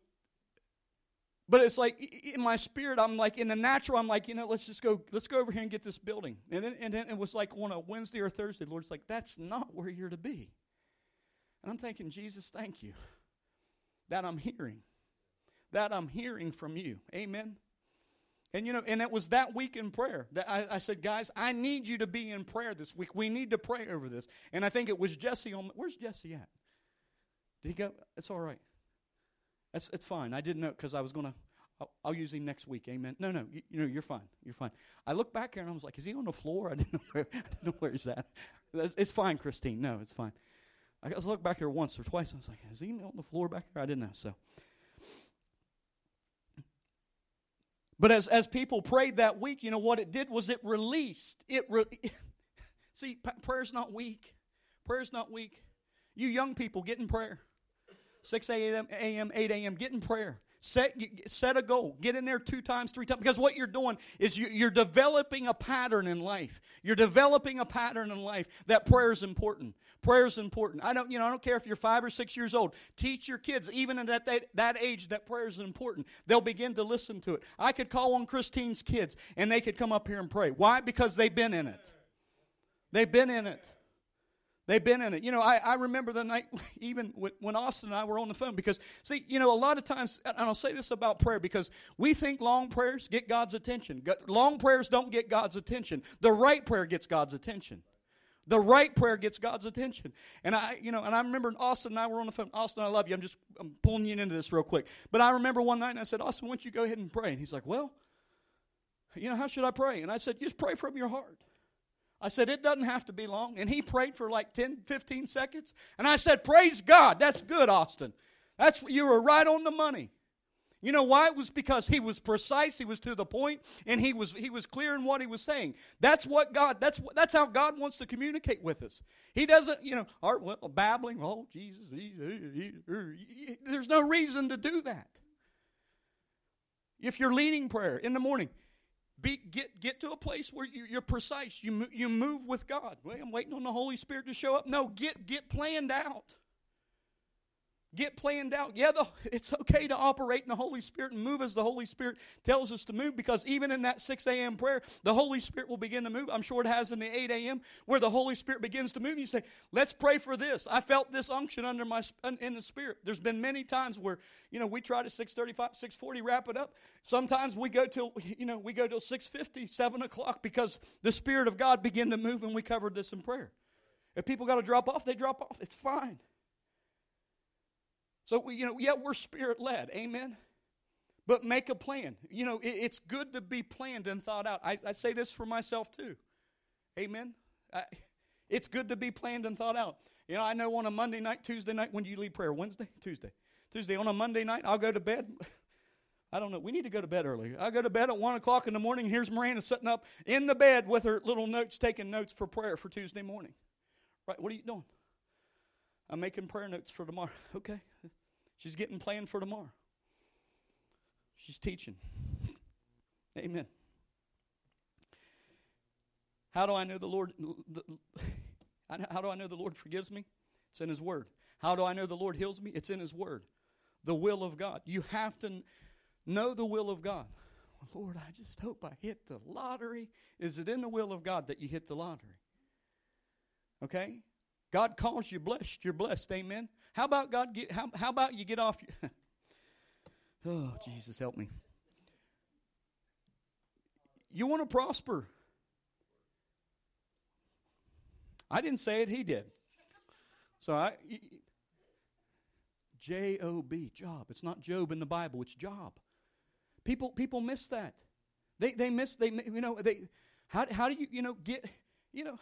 but it's like in my spirit, I'm like in the natural, I'm like, you know, let's just go, let's go over here and get this building. And then, and then it was like on a Wednesday or Thursday, the Lord's like, that's not where you're to be. And I'm thinking, Jesus, thank you that I'm hearing, that I'm hearing from you. Amen. And you know, and it was that week in prayer that I, I, said, guys, I need you to be in prayer this week. We need to pray over this. And I think it was Jesse on. Where's Jesse at? Did he go? It's all right. That's it's fine. I didn't know because I was gonna. I'll, I'll, use him next week. Amen. No, no, you, you, know you're fine. You're fine. I looked back here and I was like, is he on the floor? <laughs> I didn't know where. I didn't know where he's at. It's fine, Christine. No, it's fine. I was looked back here once or twice. I was like, is he on the floor back there? I didn't know. So. But as, as people prayed that week, you know what it did was it released. It re- <laughs> See, p- prayer's not weak. Prayer's not weak. You young people, get in prayer. 6 a.m., 8 a.m., get in prayer. Set, set a goal. Get in there two times, three times. Because what you're doing is you, you're developing a pattern in life. You're developing a pattern in life that prayer is important. Prayer is important. I don't, you know, I don't care if you're five or six years old. Teach your kids, even at that, that age, that prayer is important. They'll begin to listen to it. I could call on Christine's kids and they could come up here and pray. Why? Because they've been in it. They've been in it. They've been in it. You know, I, I remember the night, <laughs> even when Austin and I were on the phone, because, see, you know, a lot of times, and I'll say this about prayer, because we think long prayers get God's attention. Long prayers don't get God's attention. The right prayer gets God's attention. The right prayer gets God's attention. And I, you know, and I remember Austin and I were on the phone. Austin, I love you. I'm just I'm pulling you into this real quick. But I remember one night and I said, Austin, why don't you go ahead and pray? And he's like, Well, you know, how should I pray? And I said, Just pray from your heart. I said, it doesn't have to be long. And he prayed for like 10, 15 seconds. And I said, praise God. That's good, Austin. That's you were right on the money. You know why? It was because he was precise, he was to the point, and he was he was clear in what he was saying. That's what God. That's that's how God wants to communicate with us. He doesn't, you know, art well, babbling. Oh Jesus, there's no reason to do that. If you're leading prayer in the morning, be, get, get to a place where you, are precise. You, you move with God. I'm waiting on the Holy Spirit to show up. No, get, get planned out get planned out. Yeah, the, <laughs> it's okay to operate in the Holy Spirit and move as the Holy Spirit tells us to move because even in that 6 a.m. prayer, the Holy Spirit will begin to move. I'm sure it has in the 8 a.m. where the Holy Spirit begins to move. And You say, let's pray for this. I felt this unction under my in the Spirit. There's been many times where, you know, we try to 635, 640 wrap it up. Sometimes we go till, <laughs> you know, we go till 650, 7 o'clock because the Spirit of God begin to move and we covered this in prayer. If people got to drop off, they drop off. It's fine. So, you know, yeah, we're spirit led. Amen. But make a plan. You know, it, it's good to be planned and thought out. I, I say this for myself too. Amen. I, it's good to be planned and thought out. You know, I know on a Monday night, Tuesday night, when do you lead prayer? Wednesday? Tuesday. Tuesday. On a Monday night, I'll go to bed. <laughs> I don't know. We need to go to bed early. I go to bed at 1 o'clock in the morning. Here's Miranda sitting up in the bed with her little notes, taking notes for prayer for Tuesday morning. Right? What are you doing? I'm making prayer notes for tomorrow. <laughs> Okay. She's getting planned for tomorrow. She's teaching. <laughs> Amen. How do I know the Lord? How do I know the Lord forgives me? It's in His Word. How do I know the Lord heals me? It's in His Word. The will of God. You have to know the will of God. Lord, I just hope I hit the lottery. Is it in the will of God that you hit the lottery? Okay? God calls you blessed, you're blessed. Amen. How about God get how, how about you get off your <laughs> Oh, Jesus help me. You want to prosper. I didn't say it, he did. So I J O B, job. It's not Job in the Bible, it's job. People people miss that. They they miss they you know they how how do you you know get you know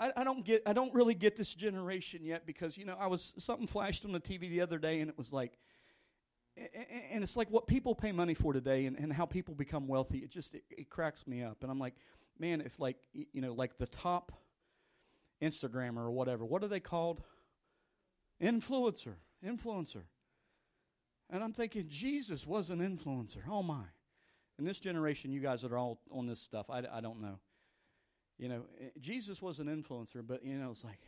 I, I don't get I don't really get this generation yet because you know I was something flashed on the TV the other day and it was like and it's like what people pay money for today and, and how people become wealthy it just it, it cracks me up. And i'm like man if like you know like the top instagrammer or whatever what are they called? Influencer influencer. And i'm thinking jesus was an influencer. Oh my. In this generation you guys that are all on this stuff i, I don't know you know, eh, Jesus was an influencer, but, you know, it's like,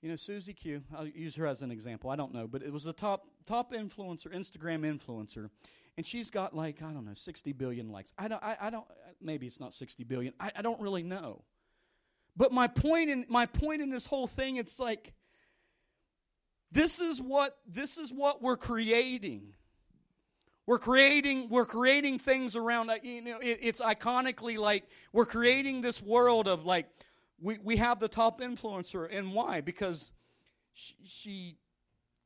you know, Susie Q, I'll use her as an example. I don't know, but it was the top top influencer, Instagram influencer, and she's got like I don't know, sixty billion likes. I don't, I, I don't. Maybe it's not sixty billion. I, I don't really know. But my point in my point in this whole thing, it's like this is what this is what we're creating. We're creating, we're creating things around, uh, you know, it, it's iconically like we're creating this world of like, we, we have the top influencer. And why? Because she, she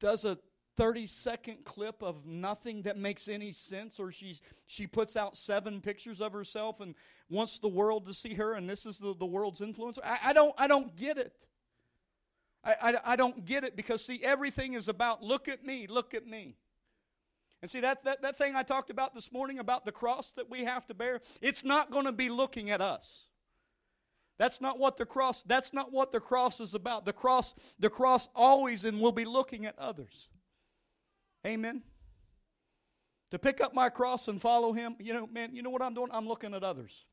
does a 30 second clip of nothing that makes any sense, or she, she puts out seven pictures of herself and wants the world to see her, and this is the, the world's influencer. I, I, don't, I don't get it. I, I, I don't get it because, see, everything is about look at me, look at me. And see, that, that, that thing I talked about this morning about the cross that we have to bear, it's not going to be looking at us. That's not what the cross, that's not what the cross is about. The cross, the cross always and will be looking at others. Amen. To pick up my cross and follow him, you know, man, you know what I'm doing? I'm looking at others.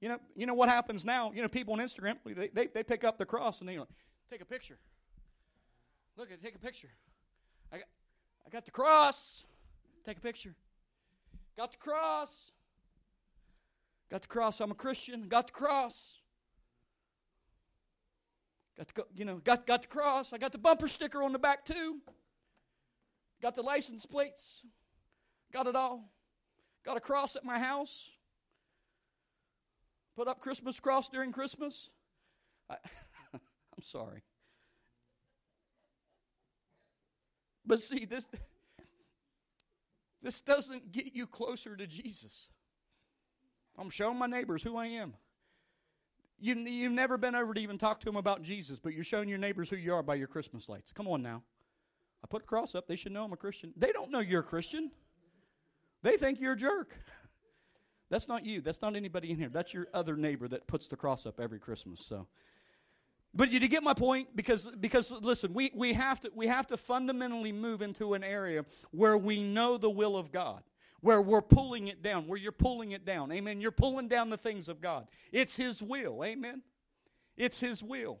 You know, you know what happens now? You know, people on Instagram, they, they, they pick up the cross and they like, take a picture. Look at take a picture. I got, I got the cross. Take a picture. Got the cross. Got the cross. I'm a Christian. Got the cross. Got the you know got got the cross. I got the bumper sticker on the back too. Got the license plates. Got it all. Got a cross at my house. Put up Christmas cross during Christmas. I, <laughs> I'm sorry. But see, this, this doesn't get you closer to Jesus. I'm showing my neighbors who I am. You, you've never been over to even talk to them about Jesus, but you're showing your neighbors who you are by your Christmas lights. Come on now. I put a cross up. They should know I'm a Christian. They don't know you're a Christian. They think you're a jerk. <laughs> That's not you. That's not anybody in here. That's your other neighbor that puts the cross up every Christmas. So but you get my point because because listen, we, we have to we have to fundamentally move into an area where we know the will of God. Where we're pulling it down, where you're pulling it down. Amen. You're pulling down the things of God. It's His will. Amen. It's His will.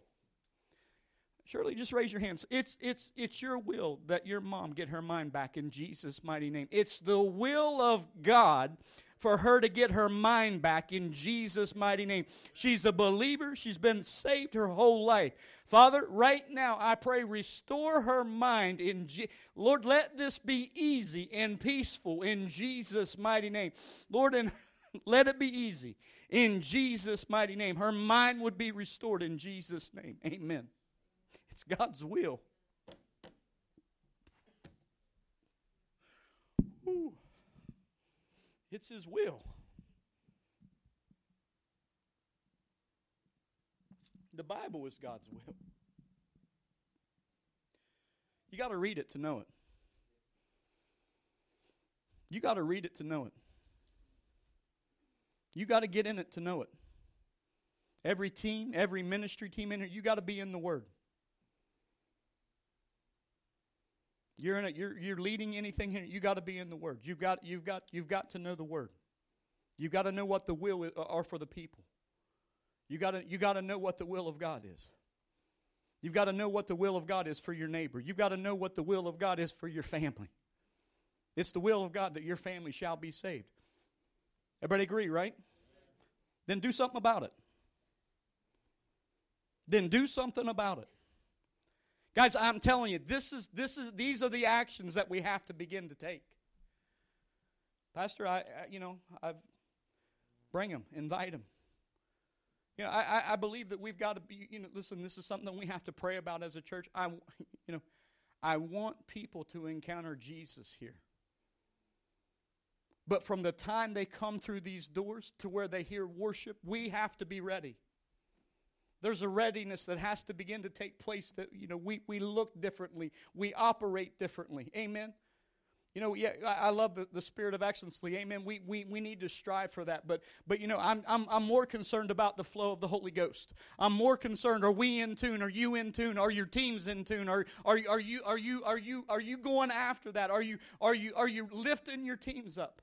Surely just raise your hands. It's it's it's your will that your mom get her mind back in Jesus' mighty name. It's the will of God for her to get her mind back in Jesus' mighty name. She's a believer. She's been saved her whole life. Father, right now, I pray, restore her mind in Je- Lord, let this be easy and peaceful in Jesus' mighty name. Lord, and <laughs> let it be easy in Jesus' mighty name. Her mind would be restored in Jesus' name. Amen. It's God's will. Ooh. It's His will. The Bible is God's will. You got to read it to know it. You got to read it to know it. You got to get in it to know it. Every team, every ministry team in here, you got to be in the Word. You're in a, you're you're leading anything here. You got to be in the Word. You've got you've got you've got to know the Word. You've got to know what the will uh, are for the people. You got to you got to know what the will of God is. You've got to know what the will of God is for your neighbor. You've got to know what the will of God is for your family. It's the will of God that your family shall be saved. Everybody agree, right? Then do something about it. Then do something about it. Guys, I'm telling you, this is, this is, these are the actions that we have to begin to take. Pastor, I, I you know, I've bring them, invite them. You know, I, I believe that we've got to be, you know, listen, this is something we have to pray about as a church. I, <laughs> you know, I want people to encounter Jesus here. But from the time they come through these doors to where they hear worship, we have to be ready. There's a readiness that has to begin to take place that, you know, we, we look differently. We operate differently. Amen. You know, yeah, I, love the, the spirit of excellency. Amen. We, we, we need to strive for that. But, but you know, I'm, I'm, I'm more concerned about the flow of the Holy Ghost. I'm more concerned, are we in tune? Are you in tune? Are your teams in tune? Are, are, are, you, are, you, are, you, are you going after that? Are you, are, you, are you lifting your teams up?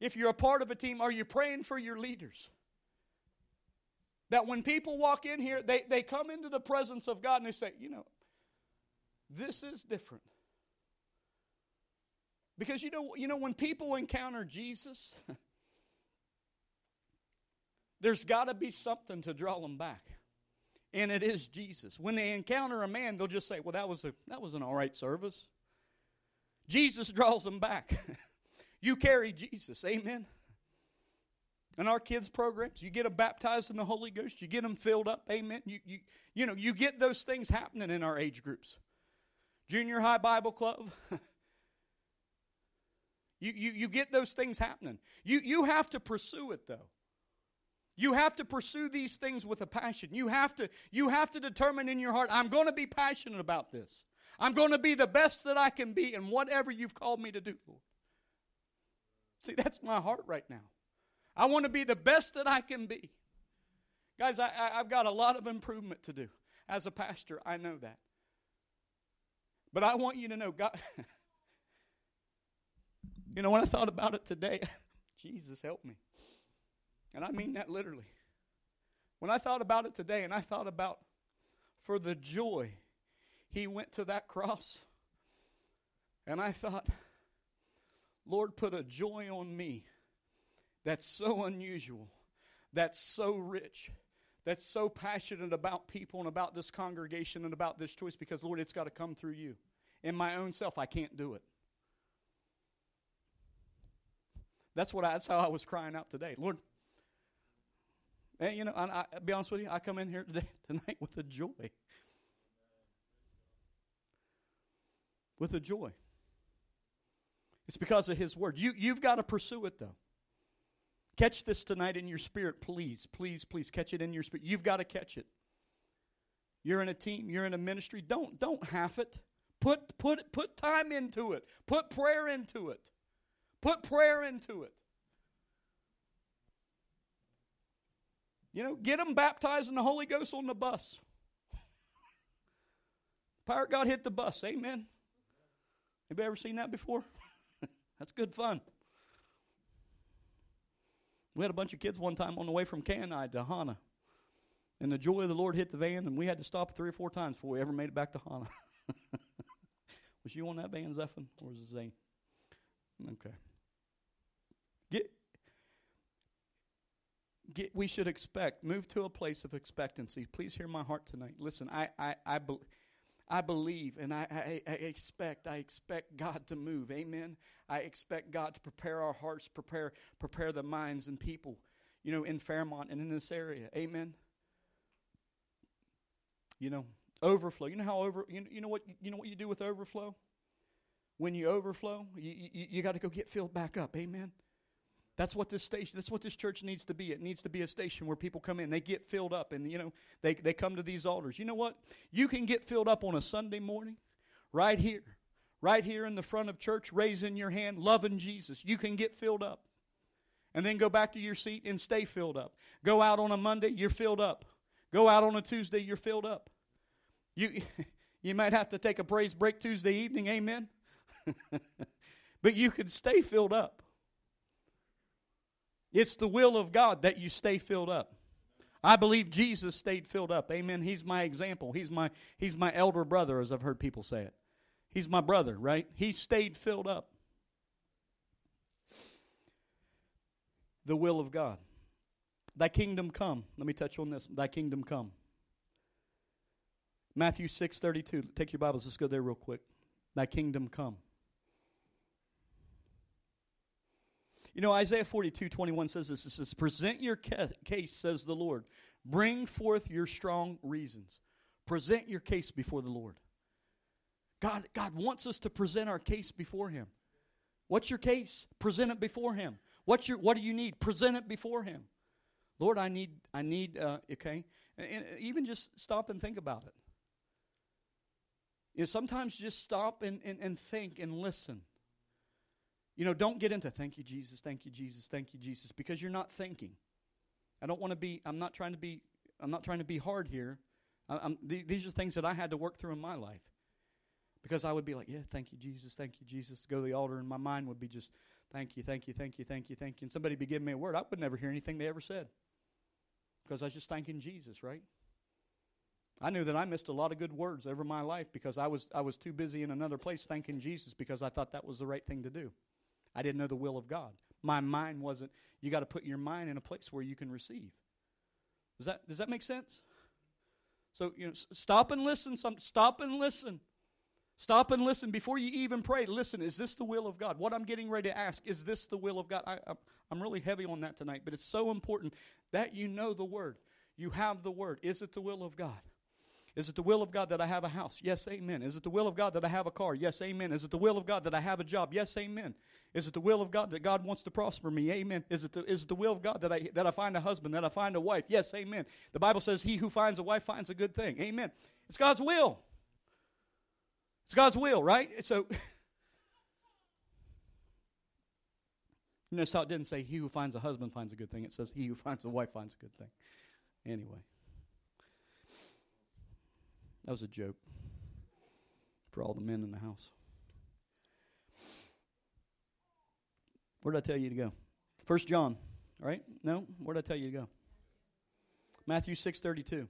If you're a part of a team, are you praying for your leaders? That when people walk in here, they, they come into the presence of God and they say, you know, this is different. Because you know, you know when people encounter Jesus, <laughs> there's got to be something to draw them back. And it is Jesus. When they encounter a man, they'll just say, "Well, that was a that was an all right service." Jesus draws them back. <laughs> you carry Jesus. Amen. In our kids' programs, you get them baptized in the Holy Ghost. You get them filled up. Amen. You, you, you know, you get those things happening in our age groups. Junior high Bible club. <laughs> You, you, you get those things happening. You, you have to pursue it, though. You have to pursue these things with a passion. You have to, you have to determine in your heart, I'm going to be passionate about this. I'm going to be the best that I can be in whatever you've called me to do, Lord. See, that's my heart right now. I want to be the best that I can be. Guys, I, I've got a lot of improvement to do. As a pastor, I know that. But I want you to know, God. <laughs> You know, when I thought about it today, <laughs> Jesus help me. And I mean that literally. When I thought about it today and I thought about for the joy he went to that cross, and I thought, Lord, put a joy on me that's so unusual, that's so rich, that's so passionate about people and about this congregation and about this choice because, Lord, it's got to come through you. In my own self, I can't do it. That's what I, that's how I was crying out today. Lord, and you know, I, I be honest with you, I come in here today <laughs> tonight with a joy. With a joy. It's because of his word. You you've got to pursue it though. Catch this tonight in your spirit, please, please, please catch it in your spirit. You've got to catch it. You're in a team, you're in a ministry. Don't don't half it. Put put put time into it. Put prayer into it. Put prayer into it. You know, get them baptized in the Holy Ghost on the bus. <laughs> Of God hit the bus. Amen. Anybody ever seen that before? <laughs> That's good fun. We had a bunch of kids one time on the way from Kenai to Hana. And the joy of the Lord hit the van, and we had to stop three or four times before we ever made it back to Hana. <laughs> was you on that van, Zephon, or was it Zane? Okay. Get, get, we should expect, move to a place of expectancy. Please hear my heart tonight. Listen, I, I, I, be, I believe and I, I, I expect, I expect God to move. Amen. I expect God to prepare our hearts, prepare, prepare the minds and people, you know, in Fairmont and in this area. Amen. You know, overflow. You know how over, you know, you know what, you know what you do with overflow? When you overflow, you, you, you got to go get filled back up. Amen. That's what this station, that's what this church needs to be. It needs to be a station where people come in, they get filled up, and you know, they, they come to these altars. You know what? You can get filled up on a Sunday morning, right here, right here in the front of church, raising your hand, loving Jesus. You can get filled up. And then go back to your seat and stay filled up. Go out on a Monday, you're filled up. Go out on a Tuesday, you're filled up. You <laughs> you might have to take a praise break Tuesday evening, amen. <laughs> but you could stay filled up. It's the will of God that you stay filled up. I believe Jesus stayed filled up. Amen. He's my example. He's my he's my elder brother as I've heard people say it. He's my brother, right? He stayed filled up. The will of God. Thy kingdom come. Let me touch on this. Thy kingdom come. Matthew 6:32. Take your Bibles. Let's go there real quick. Thy kingdom come. You know, Isaiah 42 21 says this. It says, Present your case, says the Lord. Bring forth your strong reasons. Present your case before the Lord. God, God wants us to present our case before Him. What's your case? Present it before Him. What's your, what do you need? Present it before Him. Lord, I need, I need, uh, okay? And, and even just stop and think about it. You know, sometimes just stop and, and, and think and listen. You know, don't get into thank you, Jesus, thank you, Jesus, thank you, Jesus, because you're not thinking. I don't want to be, I'm not trying to be, I'm not trying to be hard here. I, th- these are things that I had to work through in my life. Because I would be like, yeah, thank you, Jesus, thank you, Jesus. Go to the altar, and my mind would be just, thank you, thank you, thank you, thank you, thank you. And somebody be giving me a word. I would never hear anything they ever said. Because I was just thanking Jesus, right? I knew that I missed a lot of good words over my life because I was, I was too busy in another place thanking Jesus because I thought that was the right thing to do. I didn't know the will of God. My mind wasn't, you got to put your mind in a place where you can receive. Does that, does that make sense? So, you know, stop and listen. Some, stop and listen. Stop and listen before you even pray. Listen, is this the will of God? What I'm getting ready to ask, is this the will of God? I, am really heavy on that tonight, but it's so important that you know the Word. You have the Word. Is it the will of God? Is it the will of God that I have a house? Yes, amen. Is it the will of God that I have a car? Yes, amen. Is it the will of God that I have a job? Yes, amen. Is it the will of God that God wants to prosper me? Amen. Is it the, is it the will of God that I, that I find a husband, that I find a wife? Yes, amen. The Bible says, He who finds a wife finds a good thing. Amen. It's God's will. It's God's will, right? So, <laughs> notice how it didn't say, He who finds a husband finds a good thing. It says, He who finds a wife finds a good thing. Anyway. That was a joke for all the men in the house. Where did I tell you to go? First John, right? No? Where did I tell you to go? Matthew 6:32.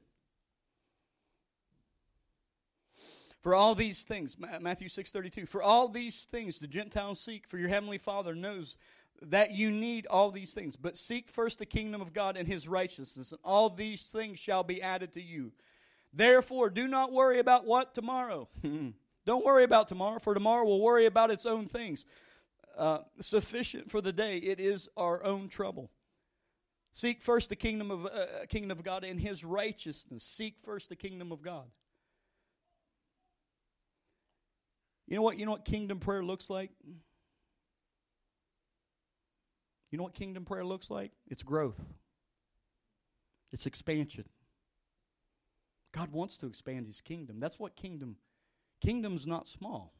For all these things, Matthew 6:32. For all these things the Gentiles seek, for your heavenly Father knows that you need all these things. But seek first the kingdom of God and his righteousness, and all these things shall be added to you. Therefore, do not worry about what tomorrow. <laughs> Don't worry about tomorrow, for tomorrow will worry about its own things. Uh, sufficient for the day, it is our own trouble. Seek first the kingdom of uh, kingdom of God and His righteousness. Seek first the kingdom of God. You know what? You know what kingdom prayer looks like. You know what kingdom prayer looks like? It's growth. It's expansion. God wants to expand his kingdom. That's what kingdom kingdom's not small.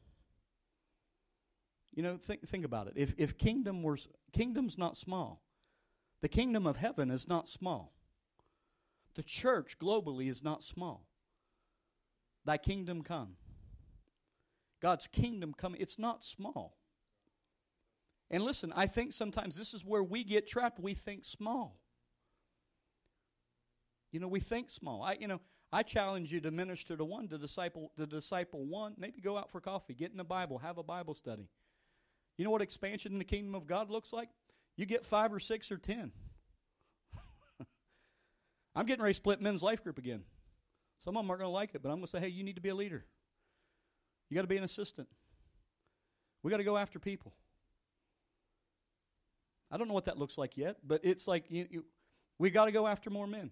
You know, think think about it. If if kingdom were kingdom's not small. The kingdom of heaven is not small. The church globally is not small. Thy kingdom come. God's kingdom come. It's not small. And listen, I think sometimes this is where we get trapped. We think small. You know, we think small. I, you know, I challenge you to minister to one, to disciple, to disciple one. Maybe go out for coffee, get in the Bible, have a Bible study. You know what expansion in the kingdom of God looks like? You get five or six or ten. <laughs> I'm getting ready to split men's life group again. Some of them aren't going to like it, but I'm going to say, hey, you need to be a leader. You got to be an assistant. We got to go after people. I don't know what that looks like yet, but it's like you, you, we got to go after more men.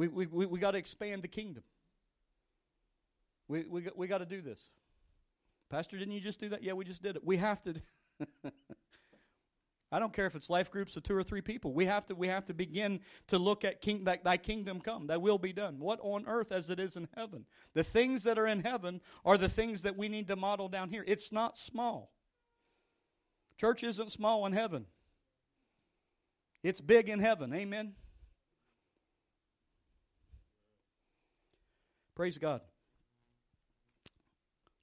We, we, we, got to expand the kingdom. We, we, we got to do this. Pastor, didn't you just do that? Yeah, we just did it. We have to. <laughs> I don't care if it's life groups of two or three people. We have to, we have to begin to look at king, that thy kingdom come, thy will be done. What on earth as it is in heaven? The things that are in heaven are the things that we need to model down here. It's not small. Church isn't small in heaven. It's big in heaven. Amen. Praise God.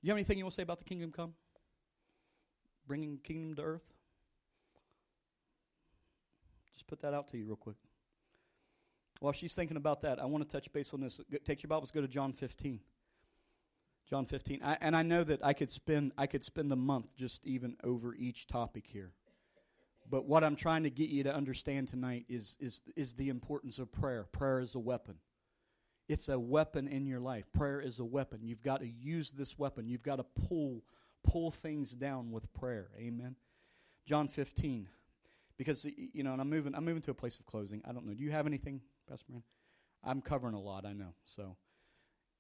You have anything you want to say about the kingdom come? Bringing kingdom to earth? Just put that out to you real quick. While she's thinking about that, I want to touch base on this. Take your Bibles, go to John 15. John 15. I, and I know that I could spend I could spend a month just even over each topic here. But what I'm trying to get you to understand tonight is is is the importance of prayer. Prayer is a weapon. It's a weapon in your life. Prayer is a weapon. You've got to use this weapon. You've got to pull pull things down with prayer. Amen. John 15. Because you know, and I'm moving I'm moving to a place of closing. I don't know. Do you have anything, Pastor Man? I'm covering a lot, I know. So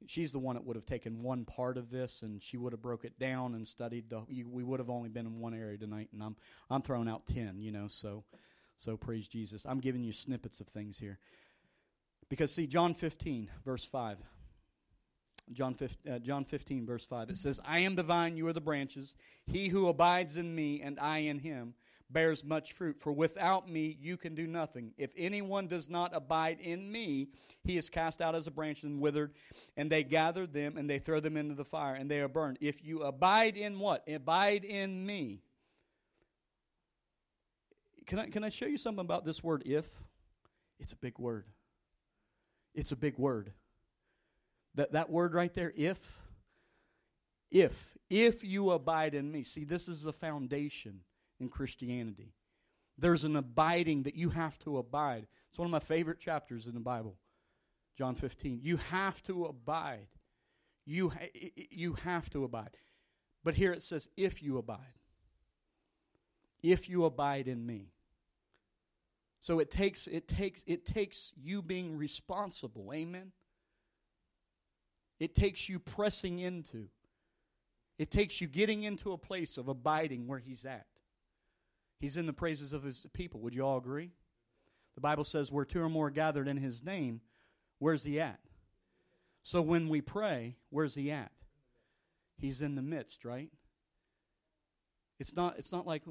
she's the one that would have taken one part of this and she would have broke it down and studied the we would have only been in one area tonight and I'm I'm throwing out 10, you know, so So praise Jesus. I'm giving you snippets of things here. Because, see, John 15, verse 5. John 15, uh, John 15, verse 5. It says, I am the vine, you are the branches. He who abides in me and I in him bears much fruit. For without me you can do nothing. If anyone does not abide in me, he is cast out as a branch and withered. And they gather them and they throw them into the fire and they are burned. If you abide in what? Abide in me. Can I, can I show you something about this word if? It's a big word. It's a big word. That, that word right there, if, if, if you abide in me. See, this is the foundation in Christianity. There's an abiding that you have to abide. It's one of my favorite chapters in the Bible, John 15. You have to abide. You, ha- you have to abide. But here it says, if you abide. If you abide in me. So it takes it takes it takes you being responsible. Amen. It takes you pressing into. It takes you getting into a place of abiding where He's at. He's in the praises of His people. Would you all agree? The Bible says, where two or more gathered in His name, where's He at? So when we pray, where's He at? He's in the midst, right? It's not, it's not like,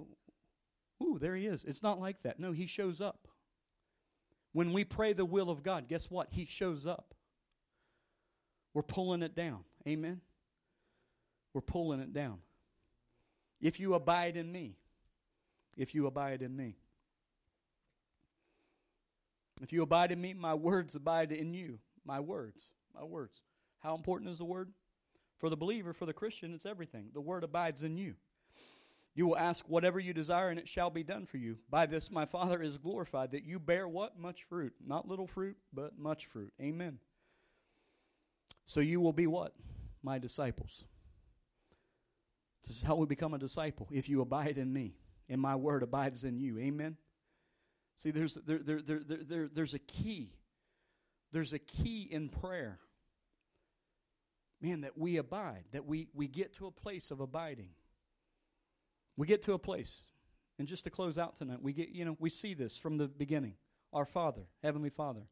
ooh, there He is. It's not like that. No, He shows up. When we pray the will of God, guess what? He shows up. We're pulling it down. Amen? We're pulling it down. If you abide in me, if you abide in me. If you abide in me, my words abide in you. My words, my words. How important is the word? For the believer, for the Christian, it's everything. The word abides in you. You will ask whatever you desire, and it shall be done for you. By this my Father is glorified, that you bear what? Much fruit. Not little fruit, but much fruit. Amen. So you will be what? My disciples. This is how we become a disciple. If you abide in me, and my word abides in you. Amen. See, there's there, there, there, there, there's a key. There's a key in prayer. Man, that we abide, that we, we get to a place of abiding. We get to a place, and just to close out tonight, we get, you know, we see this from the beginning. Our Father, Heavenly Father.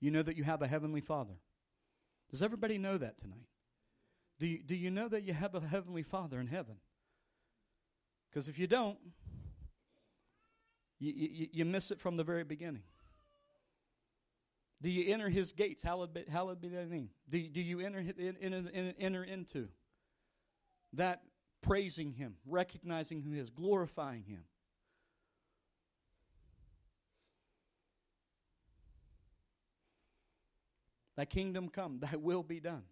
You know that you have a Heavenly Father. Does everybody know that tonight? Do you, do you know that you have a Heavenly Father in heaven? Because if you don't, you, you, you, miss it from the very beginning. Do you enter his gates? Hallowed be, hallowed be thy name. Do, do you enter, enter, enter into that praising him, recognizing who he is, glorifying him? Thy kingdom come, thy will be done.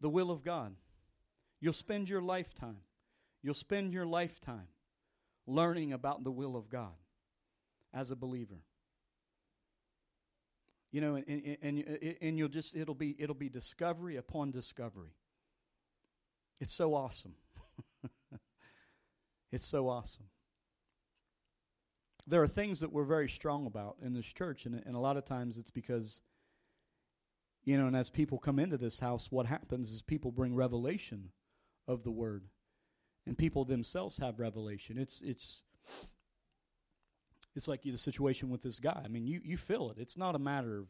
The will of God. You'll spend your lifetime, you'll spend your lifetime learning about the will of God as a believer. You know, and, and, and, and you'll just, it'll be, it'll be discovery upon discovery. It's so awesome. <laughs> it's so awesome. There are things that we're very strong about in this church, and, and a lot of times it's because you know, and as people come into this house, what happens is people bring revelation of the word. And people themselves have revelation. It's it's it's like the situation with this guy. I mean, you, you feel it. It's not a matter of,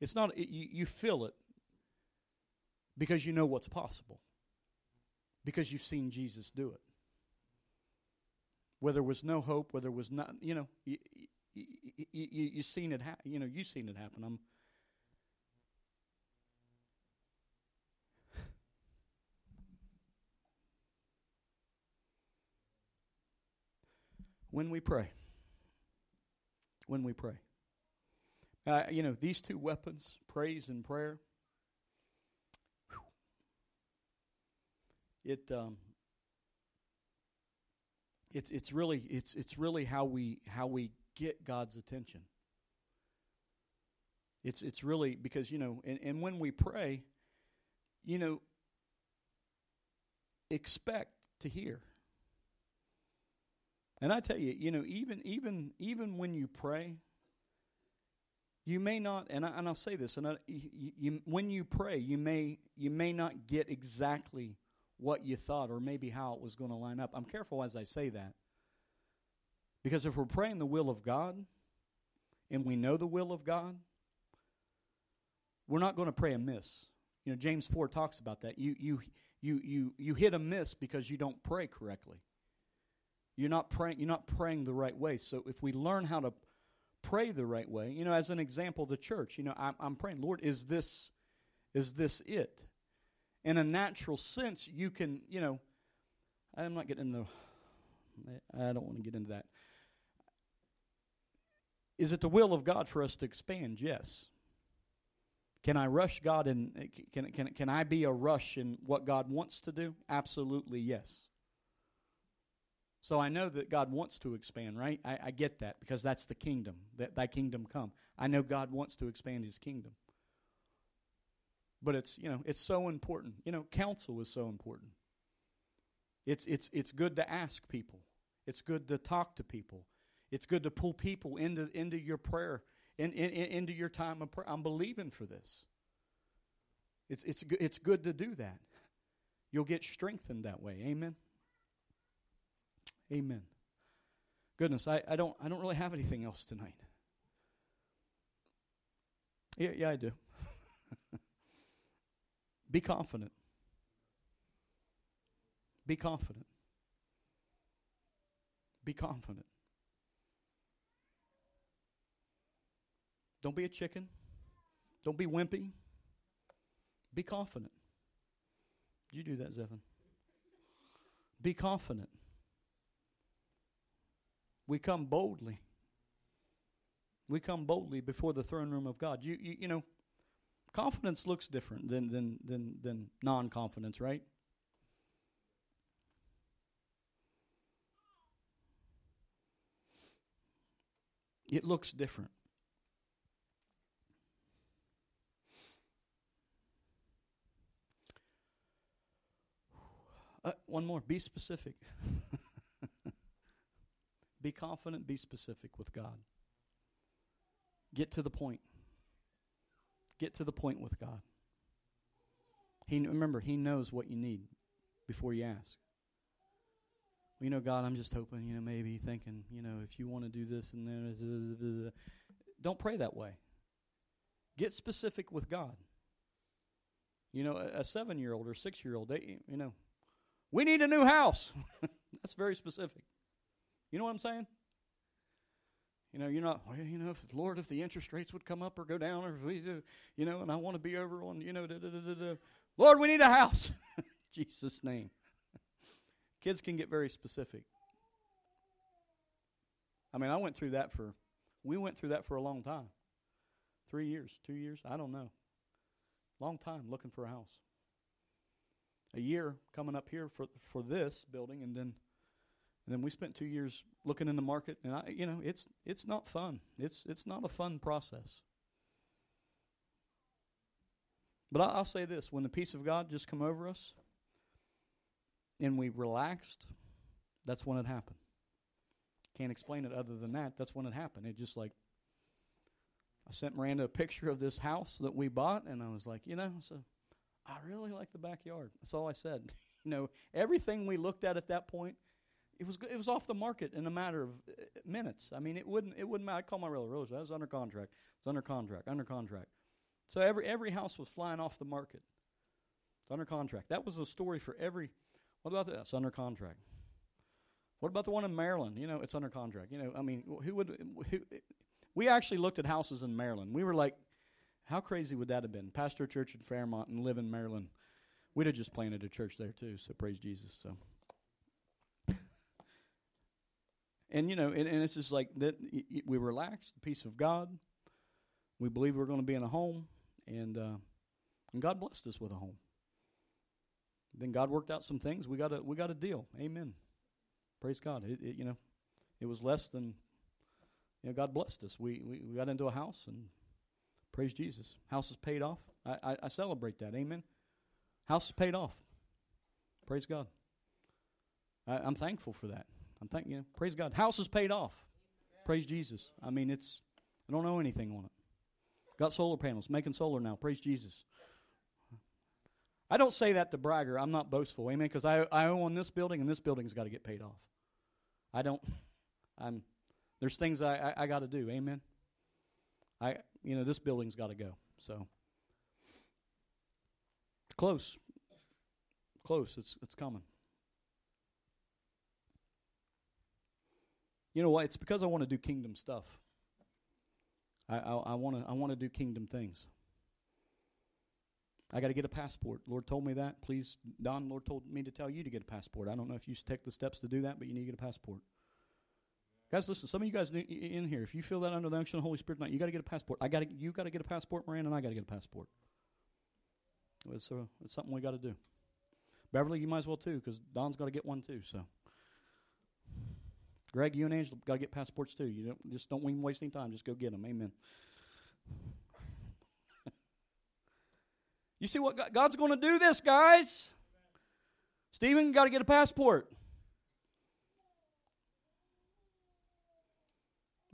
it's not, it, you, you feel it because you know what's possible, because you've seen Jesus do it. Where there was no hope, where there was not, you know, you, you, you, you seen it happen. You know, you've seen it happen. I'm, when we pray. When we pray. Uh, you know, these two weapons, praise and prayer, it um, it's it's really it's it's really how we how we get God's attention. It's it's really because you know, and, and when we pray, you know, expect to hear. And I tell you, you know, even even even when you pray, you may not, and, I, and I'll say this, and I, you, you, when you pray, you may you may not get exactly what you thought, or maybe how it was going to line up. I'm careful as I say that, Because if we're praying the will of God and we know the will of God, we're not going to pray amiss. You know, James 4 talks about that. You, you, you, you, you hit a miss because you don't pray correctly. You're not praying, you're not praying the right way. So if we learn how to pray the right way, you know, as an example, the church, you know, I'm, I'm praying, Lord, is this, is this it? In a natural sense, you can, you know, I'm not getting into, I don't want to get into that. Is it the will of God for us to expand? Yes. Can I rush God and eh, can, can, can I be a rush in what God wants to do? Absolutely, yes. So I know that God wants to expand, right? I, I get that because that's the kingdom, that thy kingdom come. I know God wants to expand his kingdom. But it's, you know, it's so important. You know, counsel is so important. It's, it's, it's good to ask people. It's good to talk to people. It's good to pull people into, into your prayer in, in, into your time of prayer. I'm believing for this. It's, it's, it's good to do that. You'll get strengthened that way. Amen. Amen. Goodness, I, I don't I don't really have anything else tonight. Yeah, yeah, I do. Be confident. Be confident. Be confident. Don't be a chicken. Don't be wimpy. Be confident. You do that, Zephan. Be confident. We come boldly. We come boldly before the throne room of God. You, you, you know, confidence looks different than, than, than, than non confidence, right? It looks different. Uh, one more. Be specific. <laughs> be confident, be specific with God. Get to the point. Get to the point with God. He remember he knows what you need before you ask. Well, you know, God, I'm just hoping, you know, maybe thinking, you know, if you want to do this and then don't pray that way. Get specific with God. You know, a, a seven year old or six year old, they, you know, we need a new house. <laughs> That's very specific. You know what I'm saying? You know, you're not, well, you know, if, Lord, if the interest rates would come up or go down, or if we do, you know, and I want to be over on, you know, da, da, da, Lord, we need a house. <laughs> Jesus' name. Kids can get very specific. I mean, I went through that for, we went through that for a long time. Three years, two years, I don't know. Long time looking for a house a year coming up here for for this building, and then and then we spent two years looking in the market, and I, you know, it's it's not fun. It's it's not a fun process. But I, I'll say this: when the peace of God just come over us, and we relaxed, that's when it happened. Can't explain it other than that. That's when it happened. It just like I sent Miranda a picture of this house that we bought, and I was like, you know, so I really like the backyard. That's all I said. <laughs> you know, everything we looked at at that point, it was it was off the market in a matter of uh, minutes. I mean, it wouldn't it wouldn't matter. I called my realtor. Rose, I was under contract. It's under contract. Under contract. So every every house was flying off the market. It's under contract. That was the story for every. What about that? It's under contract. What about the one in Maryland? You know, it's under contract. You know, I mean, who would? Who, we actually looked at houses in Maryland. We were like, how crazy would that have been? Pastor a church in Fairmont and live in Maryland. We'd have just planted a church there too, so praise Jesus. So And you know, and, and, it's just like that we relax, the peace of God. We believe we're going to be in a home, and uh, and God blessed us with a home. Then God worked out some things. We got a we got a deal. Amen. Praise God. It, it, you know, it was less than you know. God blessed us. We, we we got into a house and Praise Jesus. House is paid off. I, I, I celebrate that. Amen. House is paid off. Praise God. I, am thankful for that. I'm thank you. Praise God. House is paid off. Praise Jesus. I mean, it's I don't know anything on it. Got solar panels, making solar now. Praise Jesus. I don't say that to bragger. I'm not boastful. Amen. Because I, I own this building, and this building's got to get paid off. I don't. I'm There's things I, I, I got to do. Amen. I you know this building's got to go. So close, close. It's it's coming. You know what? It's because I want to do kingdom stuff. I I want to I want to do kingdom things. I got to get a passport. Lord told me that. Please, Don, Lord told me to tell you to get a passport. I don't know if you take the steps to do that, but you need to get a passport. Guys, listen. Some of you guys in here, if you feel that under the unction of the Holy Spirit tonight, you got to get a passport. I got. You got to get a passport, Moran, and I got to get a passport. It's, uh, it's something we got to do. Beverly, you might as well too, because Don's got to get one too. So, Greg, you and Angela got to get passports too. You don't just don't even waste any time. Just go get them. Amen. <laughs> you see what God's going to do? This, guys. Stephen, got to get a passport.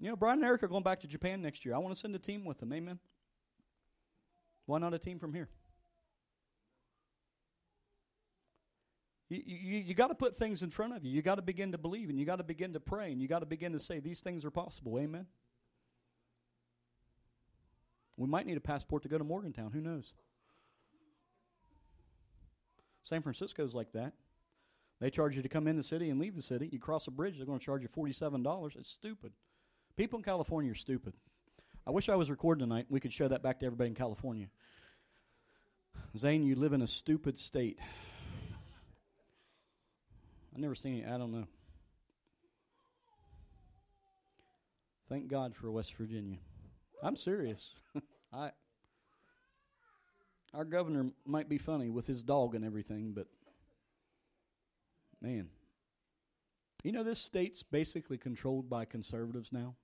You know, Brian and Eric are going back to Japan next year. I want to send a team with them. Amen. Why not a team from here? You, you, you got to put things in front of you. You got to begin to believe and you got to begin to pray and you got to begin to say these things are possible. Amen. We might need a passport to go to Morgantown. Who knows? San Francisco's like that. They charge you to come in the city and leave the city. You cross a bridge, they're going to charge you $47. It's stupid. People in California are stupid. I wish I was recording tonight. We could show that back to everybody in California. Zane, you live in a stupid state. I've never seen it. I don't know. Thank God for West Virginia. I'm serious. <laughs> I our governor might be funny with his dog and everything, but man, you know this state's basically controlled by conservatives now.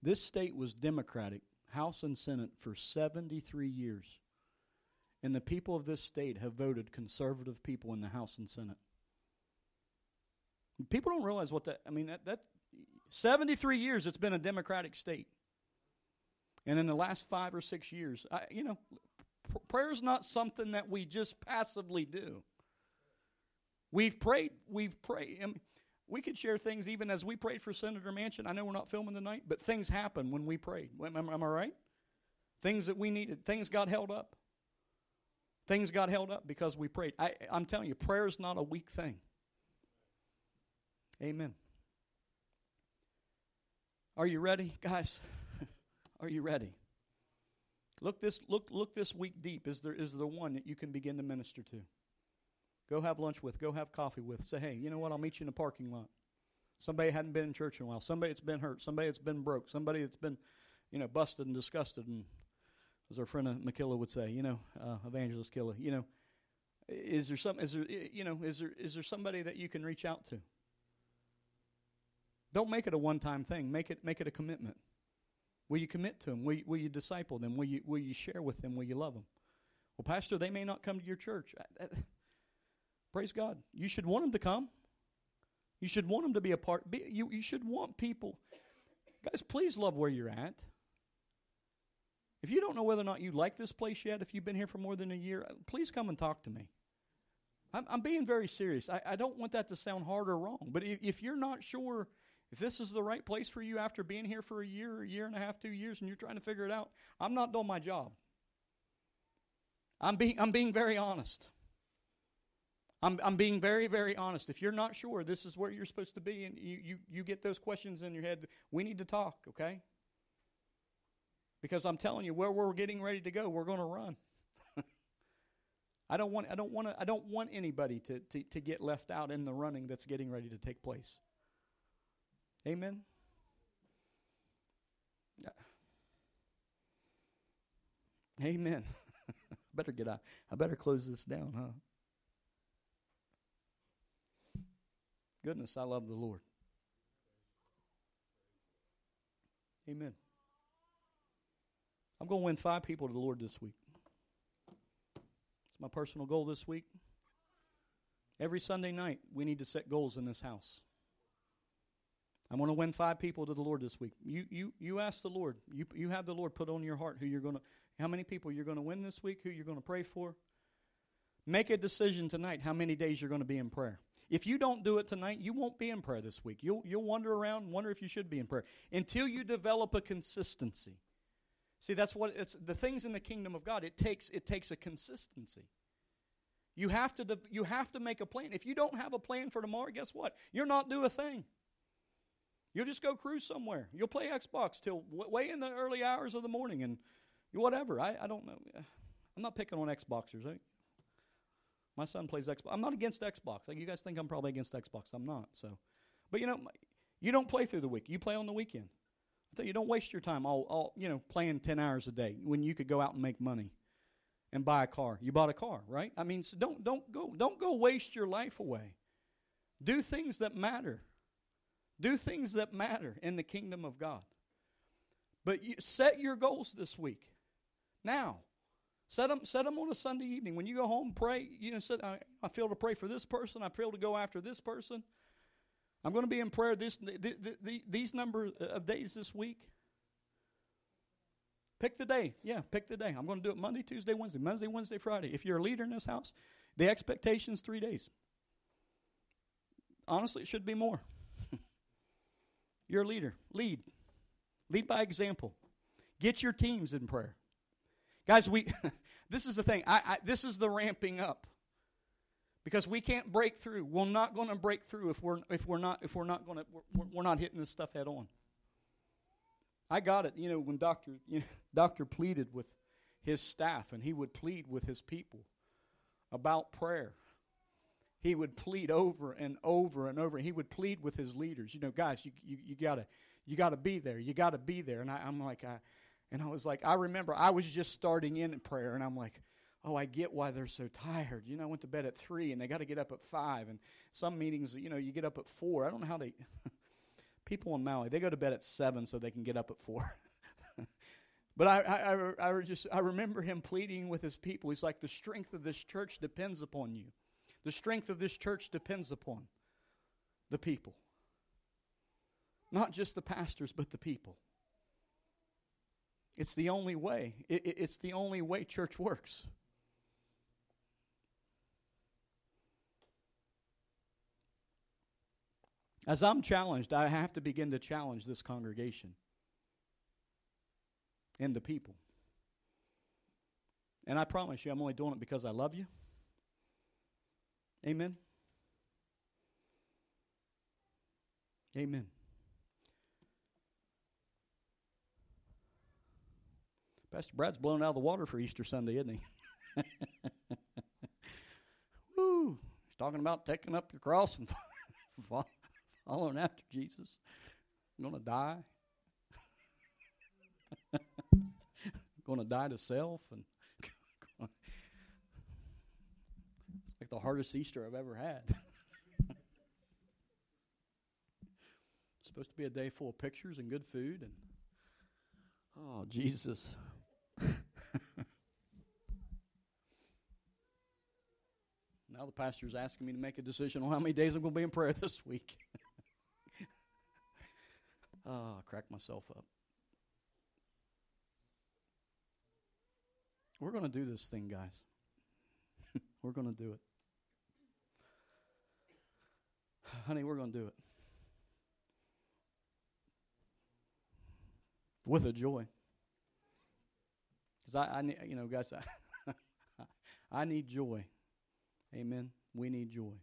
This state was Democratic, House and Senate, for 73 years. And the people of this state have voted conservative people in the House and Senate. People don't realize what that, I mean, that, that 73 years it's been a Democratic state. And in the last five or six years, I, you know, prayer is not something that we just passively do. We've prayed, we've prayed. I mean, we could share things even as we prayed for Senator Manchin. I know we're not filming tonight, but things happened when we prayed. Am, am I right? Things that we needed, things got held up. Things got held up because we prayed. I, I'm telling you, prayer is not a weak thing. Amen. Are you ready, guys? <laughs> Are you ready? Look this look look this week deep. Is there is there one that you can begin to minister to? Go have lunch with, go have coffee with. Say, hey, you know what? I'll meet you in the parking lot. Somebody hadn't been in church in a while. Somebody that's been hurt. Somebody that's been broke. Somebody that's been, you know, busted and disgusted. And as our friend McKilla would say, you know, uh, Evangelist Killa, you know, is there some? Is there, you know, is there is there somebody that you can reach out to? Don't make it a one-time thing. Make it make it a commitment. Will you commit to them? Will you, will you disciple them? Will you will you share with them? Will you love them? Well, Pastor, they may not come to your church. Praise God. You should want them to come. You should want them to be a part. Be, you, you should want people. Guys, please love where you're at. If you don't know whether or not you like this place yet, if you've been here for more than a year, uh, please come and talk to me. I'm, I'm being very serious. I, I, don't want that to sound hard or wrong. But if, if you're not sure if this is the right place for you after being here for a year, a year and a half, two years, and you're trying to figure it out, I'm not doing my job. I'm being, I'm being very honest. I'm, I'm being very, very honest. If you're not sure this is where you're supposed to be and you, you, you get those questions in your head, we need to talk, okay? Because I'm telling you, where we're getting ready to go, we're going to run. <laughs> I don't want I don't want to, I don't want anybody to, to, to get left out in the running that's getting ready to take place. Amen. Amen. <laughs> better get out. I better close this down, huh? Goodness, I love the Lord. Amen. I'm going to win five people to the Lord this week. It's my personal goal this week. Every Sunday night, we need to set goals in this house. I want to win five people to the Lord this week. You, you, you ask the Lord. You, you have the Lord put on your heart who you're going to, how many people you're going to win this week, who you're going to pray for. Make a decision tonight how many days you're going to be in prayer. If you don't do it tonight, you won't be in prayer this week. You'll, you'll wander around wonder if you should be in prayer until you develop a consistency. See, that's what it's the things in the kingdom of God. It takes it takes a consistency. You have to you have to make a plan. If you don't have a plan for tomorrow, guess what? You're not do a thing. You'll just go cruise somewhere. You'll play Xbox till way in the early hours of the morning and whatever. I, I don't know. I'm not picking on Xboxers. I, my son plays Xbox. I'm not against Xbox. Like you guys think I'm probably against Xbox. I'm not. So, but you know, you don't play through the week. You play on the weekend. I tell you, don't waste your time all, all you know playing ten hours a day when you could go out and make money and buy a car. You bought a car, right? I mean, so don't don't go don't go waste your life away. Do things that matter. Do things that matter in the kingdom of God. But you, set your goals this week. Now, Set them, set them on a Sunday evening. When you go home, pray. You know, set, I, I feel to pray for this person. I feel to go after this person. I'm going to be in prayer this, the, the, the, these number of days this week. Pick the day. Yeah, pick the day. I'm going to do it Monday, Tuesday, Wednesday, Monday, Wednesday, Friday. If you're a leader in this house, the expectation is three days. Honestly, it should be more. You're a leader. Lead. Lead by example. Get your teams in prayer. Guys, we <laughs> this is the thing. I, I, this is the ramping up. Because we can't break through. We're not going to break through if we're if we're not if we're not going to we're, we're not hitting this stuff head on. I got it. You know, when Doctor you know, <laughs> Doctor pleaded with his staff, and he would plead with his people about prayer. He would plead over and over and over. He would plead with his leaders. You know, guys, you you, you gotta you gotta be there. You gotta be there. And I, am like, I, and I was like, I remember I was just starting in prayer, and I'm like, oh, I get why they're so tired. You know, I went to bed at three, and they got to get up at five. And some meetings, you know, you get up at four. I don't know how they. <laughs> people in Maui, they go to bed at seven so they can get up at four. <laughs> but I, I, I, I just I remember him pleading with his people. He's like, the strength of this church depends upon you. The strength of this church depends upon the people. Not just the pastors, but the people. It's the only way. It, it, it's the only way church works. As I'm challenged, I have to begin to challenge this congregation and the people. And I promise you, I'm only doing it because I love you. Amen. Amen. Pastor Brad's blown out of the water for Easter Sunday, isn't he? <laughs> Woo! He's talking about taking up your cross and <laughs> following after Jesus. I'm going to die. <laughs> going to die to self and it's like the hardest Easter I've ever had. <laughs> it's supposed to be a day full of pictures and good food and oh Jesus <laughs> now the pastor's asking me to make a decision on how many days I'm going to be in prayer <laughs> this week. Ah, oh, I cracked myself up. We're going to do this thing, guys. we're going to do it. Honey, we're going to do it. With a joy. Because I, I need, you know, guys, I, <laughs> I need joy. Amen. We need joy.